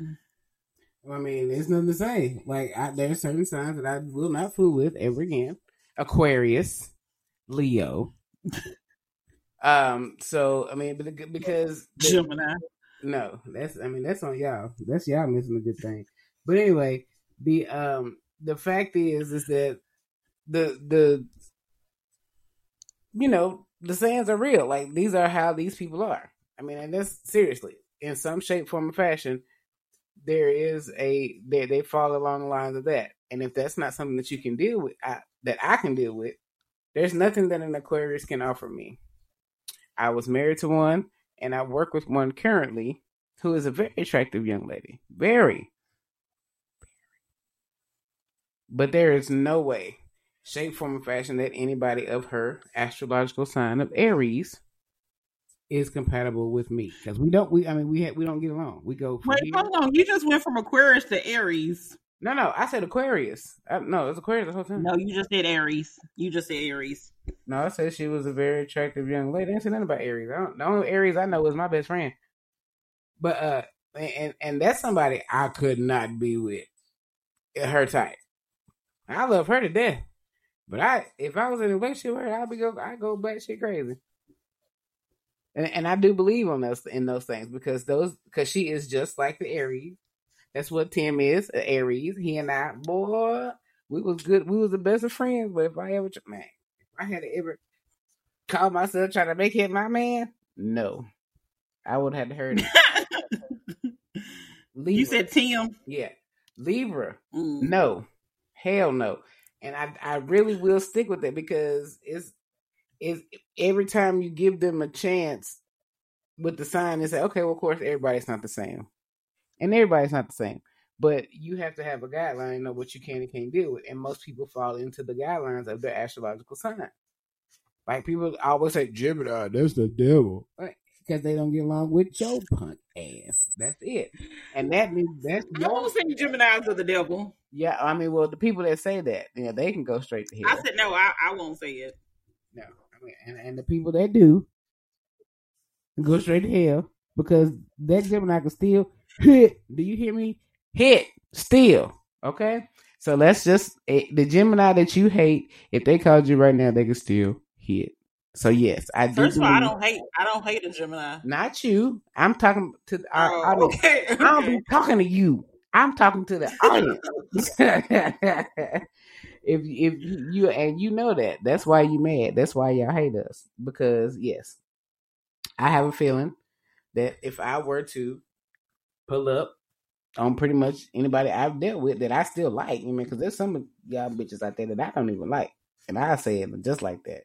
I mean, there's nothing to say. Like, I, there are certain signs that I will not fool with ever again. Aquarius, Leo. um. So I mean, because the, Gemini. No, that's I mean that's on y'all. That's y'all missing a good thing. But anyway, the um the fact is is that the the you know the sayings are real. Like these are how these people are. I mean, and that's seriously in some shape, form, or fashion. There is a they they fall along the lines of that. And if that's not something that you can deal with, I, that I can deal with, there's nothing that an Aquarius can offer me. I was married to one, and I work with one currently who is a very attractive young lady. Very. But there is no way, shape, form, or fashion that anybody of her astrological sign of Aries is compatible with me because we don't. We I mean we ha- we don't get along. We go. Wait, here. hold on. You just went from Aquarius to Aries. No, no, I said Aquarius. I, no, it's Aquarius the whole time. No, you just said Aries. You just said Aries. No, I said she was a very attractive young lady. I didn't say nothing about Aries. I don't, the only Aries I know is my best friend. But uh, and and that's somebody I could not be with. Her type. I love her to death. But I, if I was in a relationship with her, I'd be go, I go batshit crazy. And and I do believe on those in those things because those because she is just like the Aries. That's what Tim is, Aries. He and I, boy, we was good. We was the best of friends. But if I ever, man, if I had to ever call myself trying to make him my man, no, I would have had to hurt him. Libra. You said Tim. Yeah, Libra. Mm. No, hell no. And I, I really will stick with it because it's, it's every time you give them a chance with the sign, they say, okay, well, of course, everybody's not the same and everybody's not the same. But you have to have a guideline, know what you can and can't deal with. And most people fall into the guidelines of their astrological sign. Like people always say, Gemini, that's the devil. Because they don't get along with your punk ass. That's it. And that means that's I won't say Geminis are the devil. Yeah, I mean, well, the people that say that, yeah, they can go straight to hell. I said no, I, I won't say it. No. And, and the people that do go straight to hell because that Gemini can still hit. Do you hear me? Hit still. Okay. So let's just eh, the Gemini that you hate. If they called you right now, they can still hit. So yes, I do. First of all, I don't hate. I don't hate a Gemini. Not you. I'm talking to. Oh, I, I, okay. I don't be talking to you. I'm talking to the audience. if if you and you know that, that's why you mad. That's why y'all hate us because yes, I have a feeling that if I were to pull up on pretty much anybody I've dealt with that I still like. I mean, because there's some y'all bitches out there that I don't even like, and I say it just like that.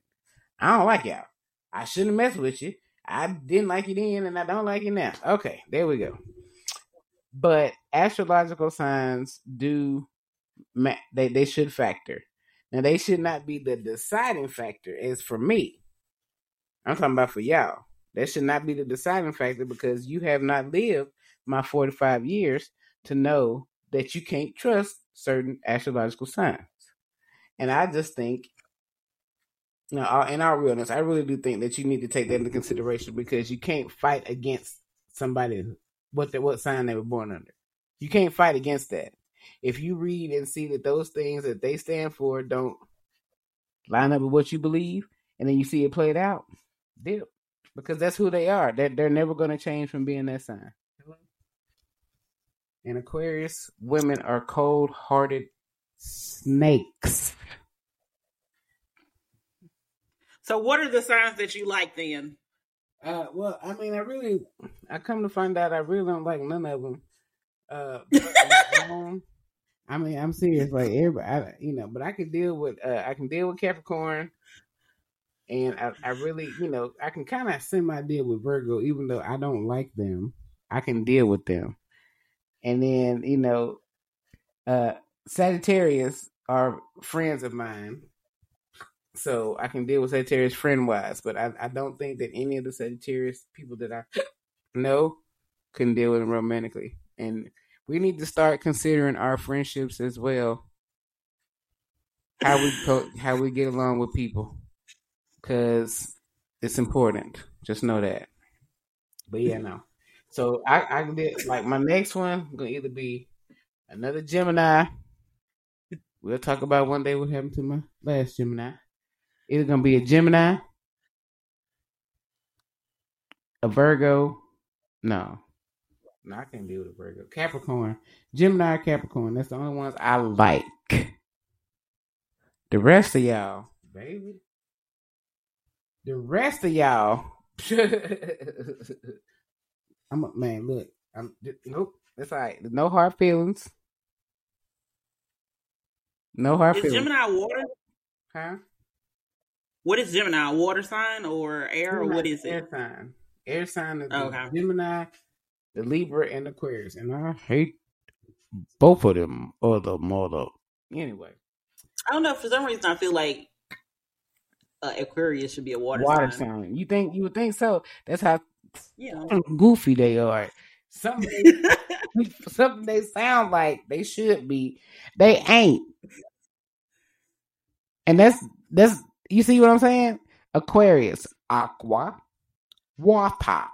I don't like y'all. I shouldn't mess with you. I didn't like you then, and I don't like you now. Okay, there we go. But astrological signs do they they should factor. Now they should not be the deciding factor. As for me, I'm talking about for y'all. That should not be the deciding factor because you have not lived my 45 years to know that you can't trust certain astrological signs. And I just think, you know, in our realness, I really do think that you need to take that into consideration because you can't fight against somebody what the, what sign they were born under. You can't fight against that. If you read and see that those things that they stand for don't line up with what you believe, and then you see it played out, dip because that's who they are. They're, they're never going to change from being that sign. And Aquarius women are cold hearted snakes. So, what are the signs that you like then? Uh, well, I mean, I really, I come to find out I really don't like none of them. Uh, um, I mean, I'm serious. Like everybody, I, you know, but I can deal with, uh, I can deal with Capricorn, and I, I really, you know, I can kind of semi deal with Virgo, even though I don't like them. I can deal with them and then you know, uh, Sagittarius are friends of mine, So I can deal with Sagittarius friend wise, but I, I don't think that any of the Sagittarius people that I know can deal with them romantically. And we need to start considering our friendships as well. How we co- how we get along with people, because it's important. Just know that. But yeah, no. So I I did like my next one gonna either be another Gemini. We'll talk about one day what happened to my last Gemini. Either gonna be a Gemini, a Virgo. No, no, I can't deal with a Virgo. Capricorn, Gemini, Capricorn. That's the only ones I like. The rest of y'all, baby. The rest of y'all. I'm a man. Look, I'm nope. That's all right. No hard feelings. No hard Is feelings. Gemini water? Huh? What is Gemini? Water sign or air or what is it? Air sign. Air sign is Okay. Gemini, the Libra, and Aquarius. And I hate both of them or the mother. Anyway, I don't know. For some reason, I feel like uh, Aquarius should be a water, water, sign. sign. You think you would think so? That's how You know. goofy they are. Something they, something they sound like they should be. They ain't. And that's that's you see what I'm saying? Aquarius, aqua, water.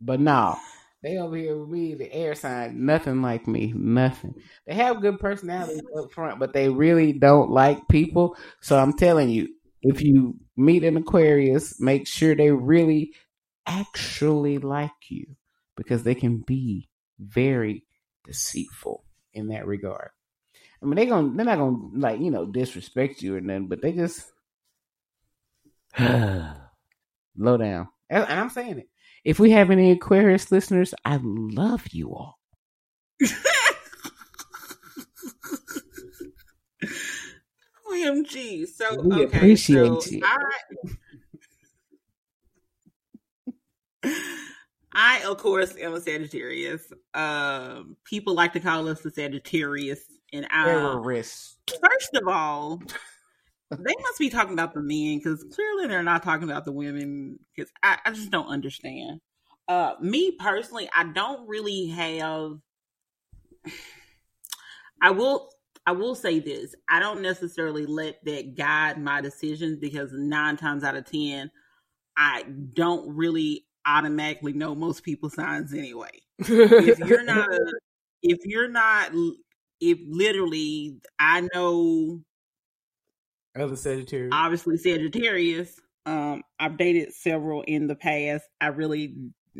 But no, they over here with me, the air sign, nothing like me, nothing. They have good personalities up front, but they really don't like people. So I'm telling you, if you meet an Aquarius, make sure they really actually like you because they can be very deceitful in that regard. I mean, they gonna they're not gonna like you know disrespect you or nothing, but they just low down. And, and I'm saying it. If we have any Aquarius listeners, I love you all. OMG. So We okay, appreciate so you. I, I of course am a Sagittarius. Um, people like to call us the Sagittarius, and I Terrorists. first of all, they must be talking about the men because clearly they're not talking about the women. Because I, I just don't understand. Uh, me personally, I don't really have. I will. I will say this: I don't necessarily let that guide my decisions because nine times out of ten, I don't really automatically know most people's signs anyway if you're not if you're not if literally I know other Sagittarius. obviously Sagittarius, um I've dated several in the past. I really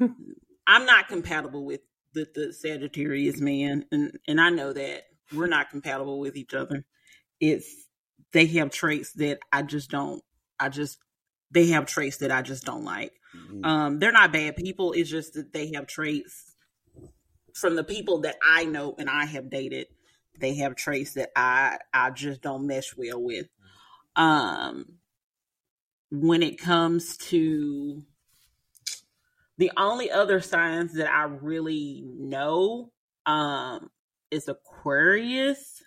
I'm not compatible with the, the Sagittarius man and and I know that we're not compatible with each other. It's they have traits that I just don't I just they have traits that I just don't like. Mhm. Um, they're not bad people. It's just that they have traits from the people that I know and I have dated. They have traits that I I just don't mesh well with. Um, when it comes to the only other signs that I really know, um, is Aquarius.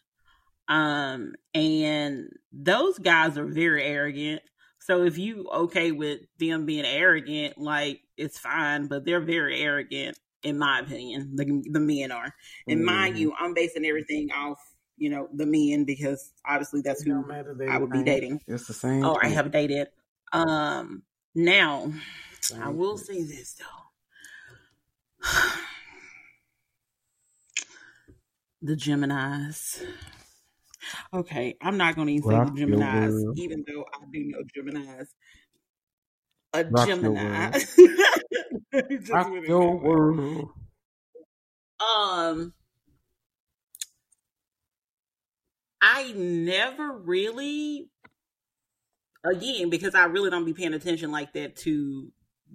Um, and those guys are very arrogant. So if you okay with them being arrogant, like it's fine, but they're very arrogant, in my opinion. The the men are, and mind Mhm. you, I'm basing everything off you know the men because obviously that's who don't matter, they I would be dating. It's the same. or I have dated. Um, now I will thing. say this though. The Geminis. Okay, I'm not going to even say the Geminis, even though I do know Geminis. A Rock Gemini. Just Rock went in your world. Um, I never really, again, because I really don't be paying attention like that to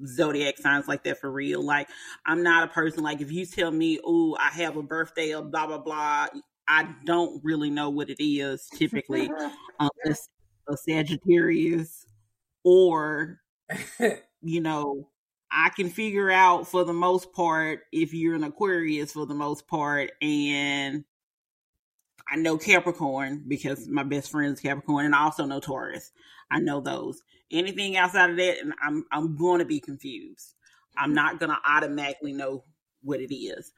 zodiac signs like that for real. Like, I'm not a person like if you tell me, "Oh, I have a birthday of blah blah blah," I don't really know what it is typically, unless a Sagittarius or you know, I can figure out for the most part if you're an Aquarius for the most part, and I know Capricorn because my best friend is Capricorn, and I also know Taurus. I know those. Anything outside of that, and I'm I'm going to be confused. I'm not going to automatically know what it is.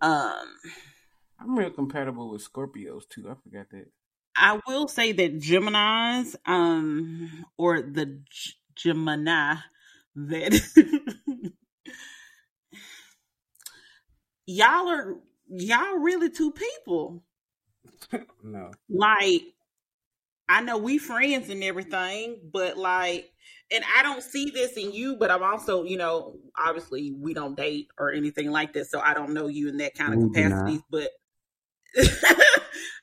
Um, I'm real compatible with Scorpios too. I forgot that. I will say that Gemini's, um, or the G- Gemini that y'all are y'all really two people. no. Like I know we friends and everything, but like and I don't see this in you, but I'm also, you know, obviously we don't date or anything like that, so I don't know you in that kind of We capacity, but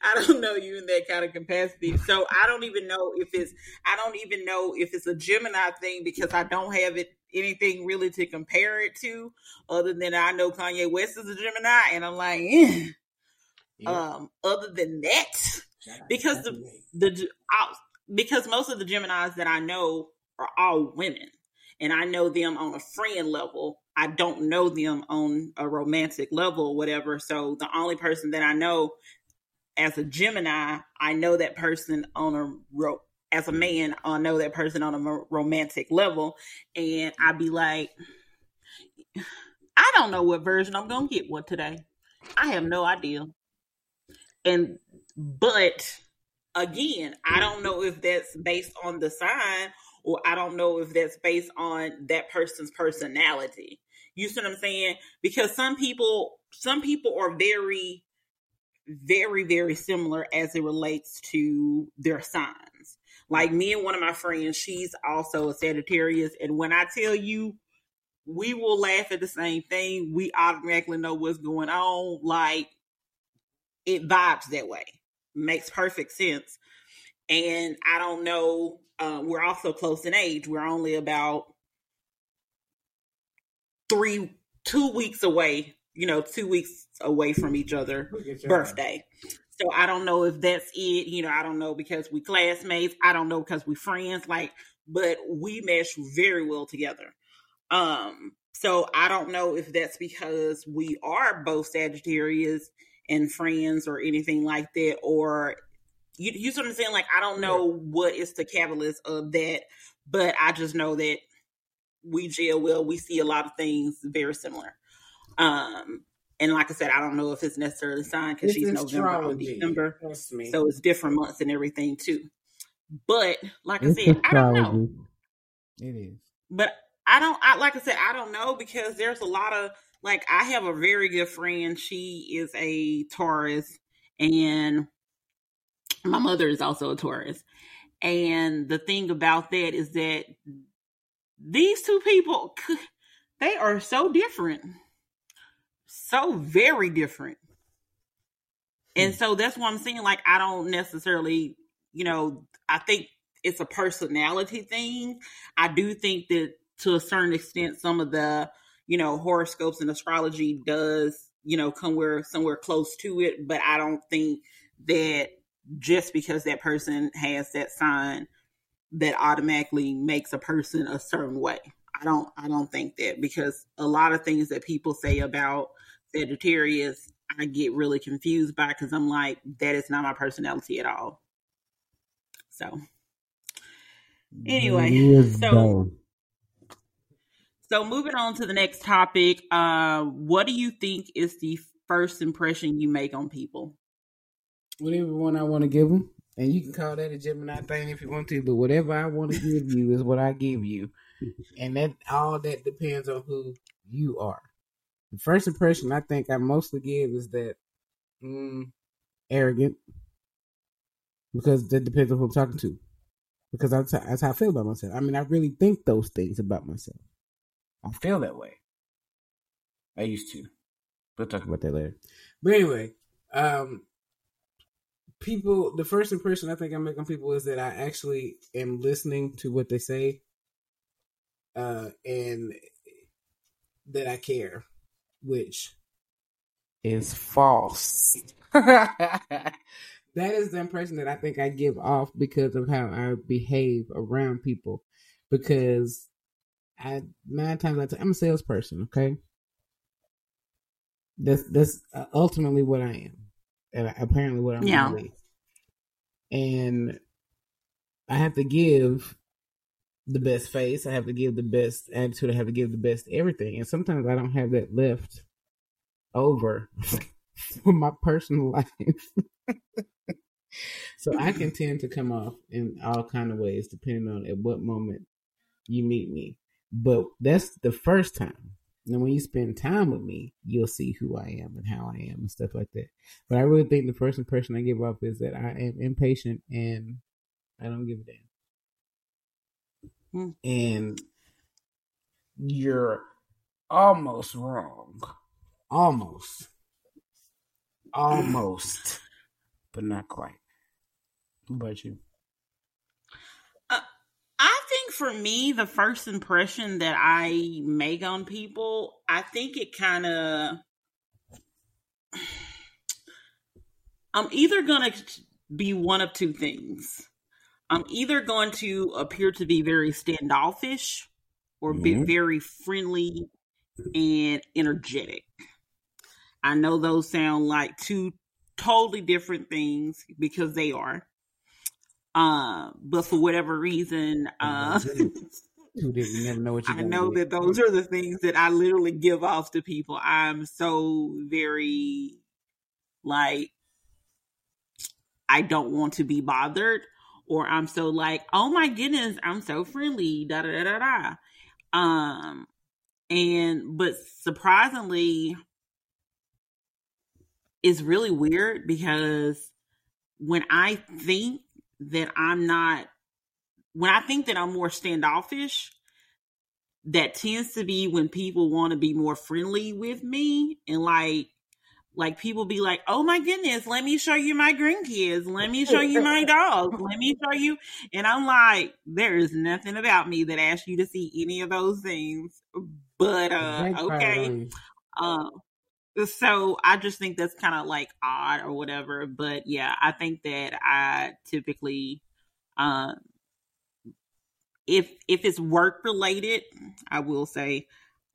I don't know you in that kind of capacity. So I don't even know if it's I don't even know if it's a Gemini thing because I don't have it anything really to compare it to other than I know Kanye West is a Gemini and I'm like, eh. um other than that because the the I, because most of the Geminis that I know are all women, and I know them on a friend level. I don't know them on a romantic level, or whatever. So the only person that I know as a Gemini, I know that person on a ro- as a man, I know that person on a romantic level, and I'd be like, I don't know what version I'm gonna get one today. I have no idea. And but again, I don't know if that's based on the sign or I don't know if that's based on that person's personality. You see what I'm saying? Because some people some people are very very very similar as it relates to their signs. Like me and one of my friends, she's also a Sagittarius and when I tell you we will laugh at the same thing, we automatically know what's going on like it vibes that way. Makes perfect sense. And I don't know, uh, we're also close in age. We're only about three, two weeks away, you know, two weeks away from each other birthday. So I don't know if that's it. You know, I don't know because we classmates. I don't know because we friends. Like, but we mesh very well together. Um, so I don't know if that's because we are both Sagittarius and friends or anything like that, or you, you see what I'm saying? Like, I don't know what is the catalyst of that, but I just know that we gel well. We see a lot of things very similar. Um, and like I said, I don't know if it's necessarily signed because she's November or astrology. December, me. so it's different months and everything too. But like I It's said, I don't know. It is. But I don't. I like I said, I don't know because there's a lot of like I have a very good friend. She is a Taurus, and my mother is also a Taurus. And the thing about that is that these two people, they are so different, so very different. And hmm. so that's what I'm saying. Like, I don't necessarily, you know, I think it's a personality thing. I do think that to a certain extent, some of the, you know, horoscopes and astrology does, you know, come where somewhere close to it. But I don't think that just because that person has that sign that automatically makes a person a certain way. I don't I don't think that because a lot of things that people say about Sagittarius I get really confused by because I'm like that is not my personality at all. So Anyway, It is so- though. so moving on to the next topic, uh what do you think is the first impression you make on people? whatever one I want to give them, and you can call that a Gemini thing if you want to. But whatever I want to give you is what I give you, and that all that depends on who you are. The first impression I think I mostly give is that mm, arrogant, because that depends on who I'm talking to. Because that's how, that's how I feel about myself. I mean, I really think those things about myself. I feel that way. I used to. We'll talk about that later. But anyway, um, people the first impression I think I make on people is that I actually am listening to what they say uh and that I care, which is false. that is the impression that I think I give off because of how I behave around people. Because I nine times out of ten, I'm a salesperson, okay? That's that's uh, ultimately what I am. and apparently what I'm yeah. Really. And I have to give the best face. I have to give the best attitude. I have to give the best everything. And sometimes I don't have that left over for my personal life. so I can tend to come off in all kind of ways depending on at what moment you meet me. But that's the first time. And when you spend time with me, you'll see who I am and how I am and stuff like that. But I really think the first impression I give off is that I am impatient and I don't give a damn. Hmm. And you're almost wrong. Almost. Almost. but not quite. What about you? Uh, I think for me, the first impression that I make on people, I think it kind of. I'm either going to be one of two things. I'm either going to appear to be very standoffish or mm-hmm. be very friendly and energetic. I know those sound like two totally different things because they are. Uh, but for whatever reason, uh, who didn't never know what you I know that those are the things that I literally give off to people. I'm so very like I don't want to be bothered, or I'm so like, oh my goodness, I'm so friendly, da da da da da. Um, and but surprisingly, it's really weird because when I think that I'm not, when I think that I'm more standoffish, that tends to be when people want to be more friendly with me and like like people be like, "Oh my goodness, let me show you my grandkids. Let me show you my dog. Let me show you." And I'm like, there is nothing about me that asks you to see any of those things. But uh okay. Um so I just think that's kind of like odd or whatever. But yeah, I think that I typically, um, if if it's work related, I will say,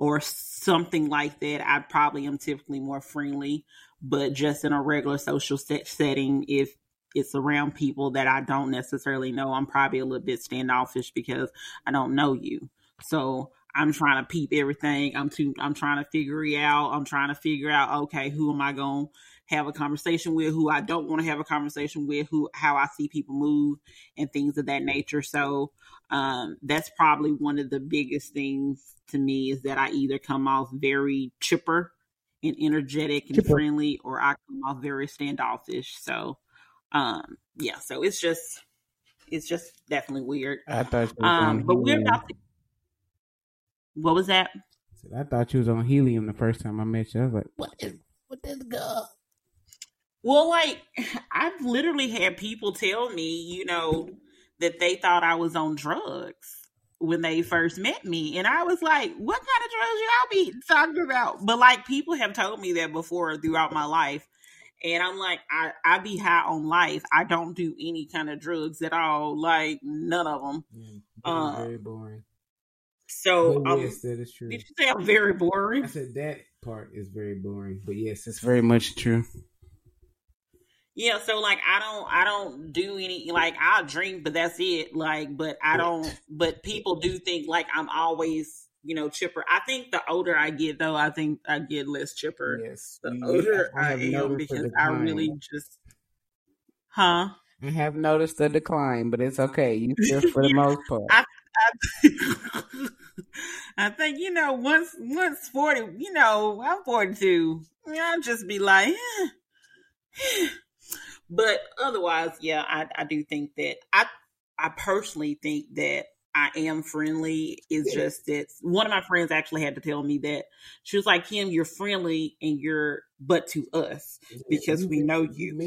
or something like that, I probably am typically more friendly. But just in a regular social set setting, if it's around people that I don't necessarily know, I'm probably a little bit standoffish because I don't know you. So I'm trying to peep everything. I'm too, I'm trying to figure it out. I'm trying to figure out, okay, who am I going to have a conversation with, who I don't want to have a conversation with, who, how I see people move and things of that nature. So, um, that's probably one of the biggest things to me is that I either come off very chipper and energetic and chipper. friendly, or I come off very standoffish. So, um, yeah, so it's just, it's just definitely weird. I thought, um, but we're about to what was that? I thought you was on helium the first time I met you. I was like, what is what this girl? Well, like I've literally had people tell me, you know, that they thought I was on drugs when they first met me. And I was like, what kind of drugs y'all be talking about? But like people have told me that before throughout my life. And I'm like, I, I be high on life. I don't do any kind of drugs at all. Like none of them. Yeah, um, very boring. So um, yes, that is true. Did you say I'm very boring? I said that part is very boring, but yes, it's very much true. Yeah, so like I don't I don't do any like I'll drink, but that's it. Like, but I don't but people do think like I'm always, you know, chipper. I think the older I get though, I think I get less chipper. Yes. The older I, I am because I really just Huh? I have noticed a decline, but it's okay. You still for the most part. I, I, I think you know once once forty, you know I'm forty two. I'll just be like, eh. But otherwise, yeah, I I do think that I I personally think that I am friendly. It's yeah. just that one of my friends actually had to tell me that she was like, Kim, you're friendly and you're but to us because we know you.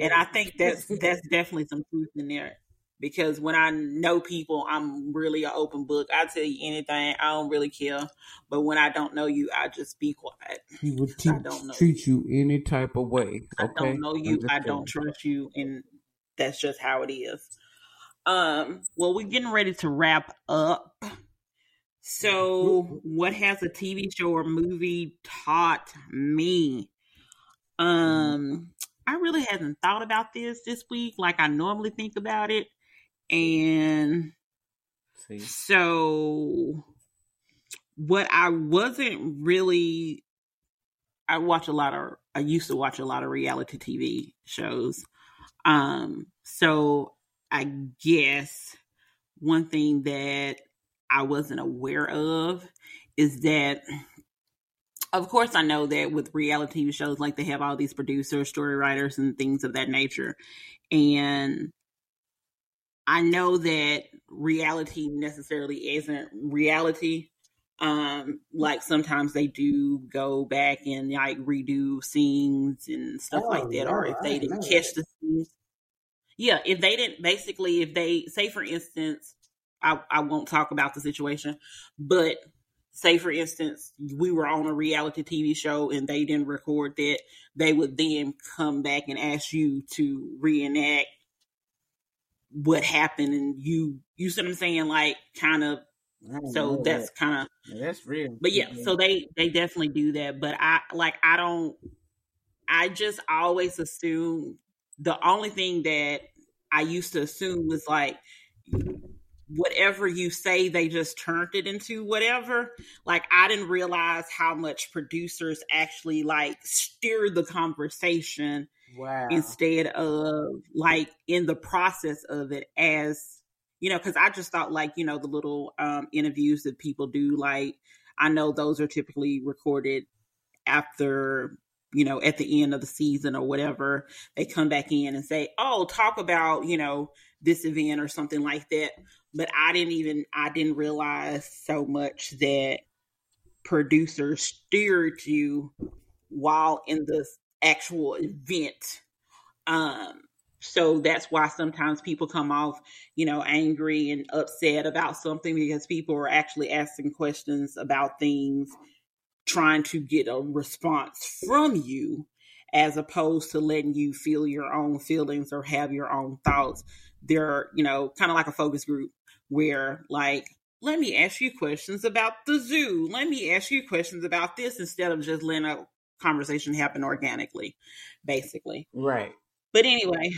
And I think that's that's definitely some truth in there because when I know people, I'm really an open book. I tell you anything. I don't really care. But when I don't know you, I just be quiet. He would te- I don't know treat you. you any type of way. Okay? I don't know you. I don't trust you, and that's just how it is. Um. Well, we're getting ready to wrap up. So, what has a TV show or movie taught me? Um, I really hadn't thought about this this week like I normally think about it. And See. so what I wasn't really I watch a lot of I used to watch a lot of reality TV shows. Um so I guess one thing that I wasn't aware of is that of course I know that with reality TV shows like they have all these producers, story writers and things of that nature. And I know that reality necessarily isn't reality. Um, like sometimes they do go back and like redo scenes and stuff oh, like that, no, or if they didn't catch the scenes. Yeah, if they didn't basically if they say for instance, I, I won't talk about the situation, but say for instance we were on a reality tv show and they didn't record that they would then come back and ask you to reenact what happened and you you see what i'm saying like kind of so that's that. kind of yeah, that's real but yeah, yeah so they they definitely do that but i like i don't i just always assume the only thing that i used to assume was like whatever you say, they just turned it into whatever. Like I didn't realize how much producers actually like steer the conversation wow. instead of like in the process of it as you know, because I just thought like, you know, the little um interviews that people do, like I know those are typically recorded after you know, at the end of the season or whatever, they come back in and say, Oh, talk about, you know, this event or something like that but I didn't even I didn't realize so much that producers steered you while in the actual event. Um, so that's why sometimes people come off, you know, angry and upset about something because people are actually asking questions about things, trying to get a response from you, as opposed to letting you feel your own feelings or have your own thoughts. They're, you know, kind of like a focus group where like let me ask you questions about the zoo. Let me ask you questions about this instead of just letting a conversation happen organically, basically. Right. But anyway,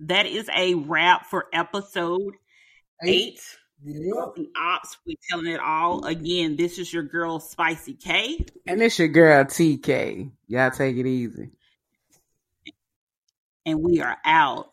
that is a wrap for episode eight. eight. Yep. The ops, we telling it all. Again, this is your girl Spicy K. And it's your girl TK. Y'all take it easy. And we are out.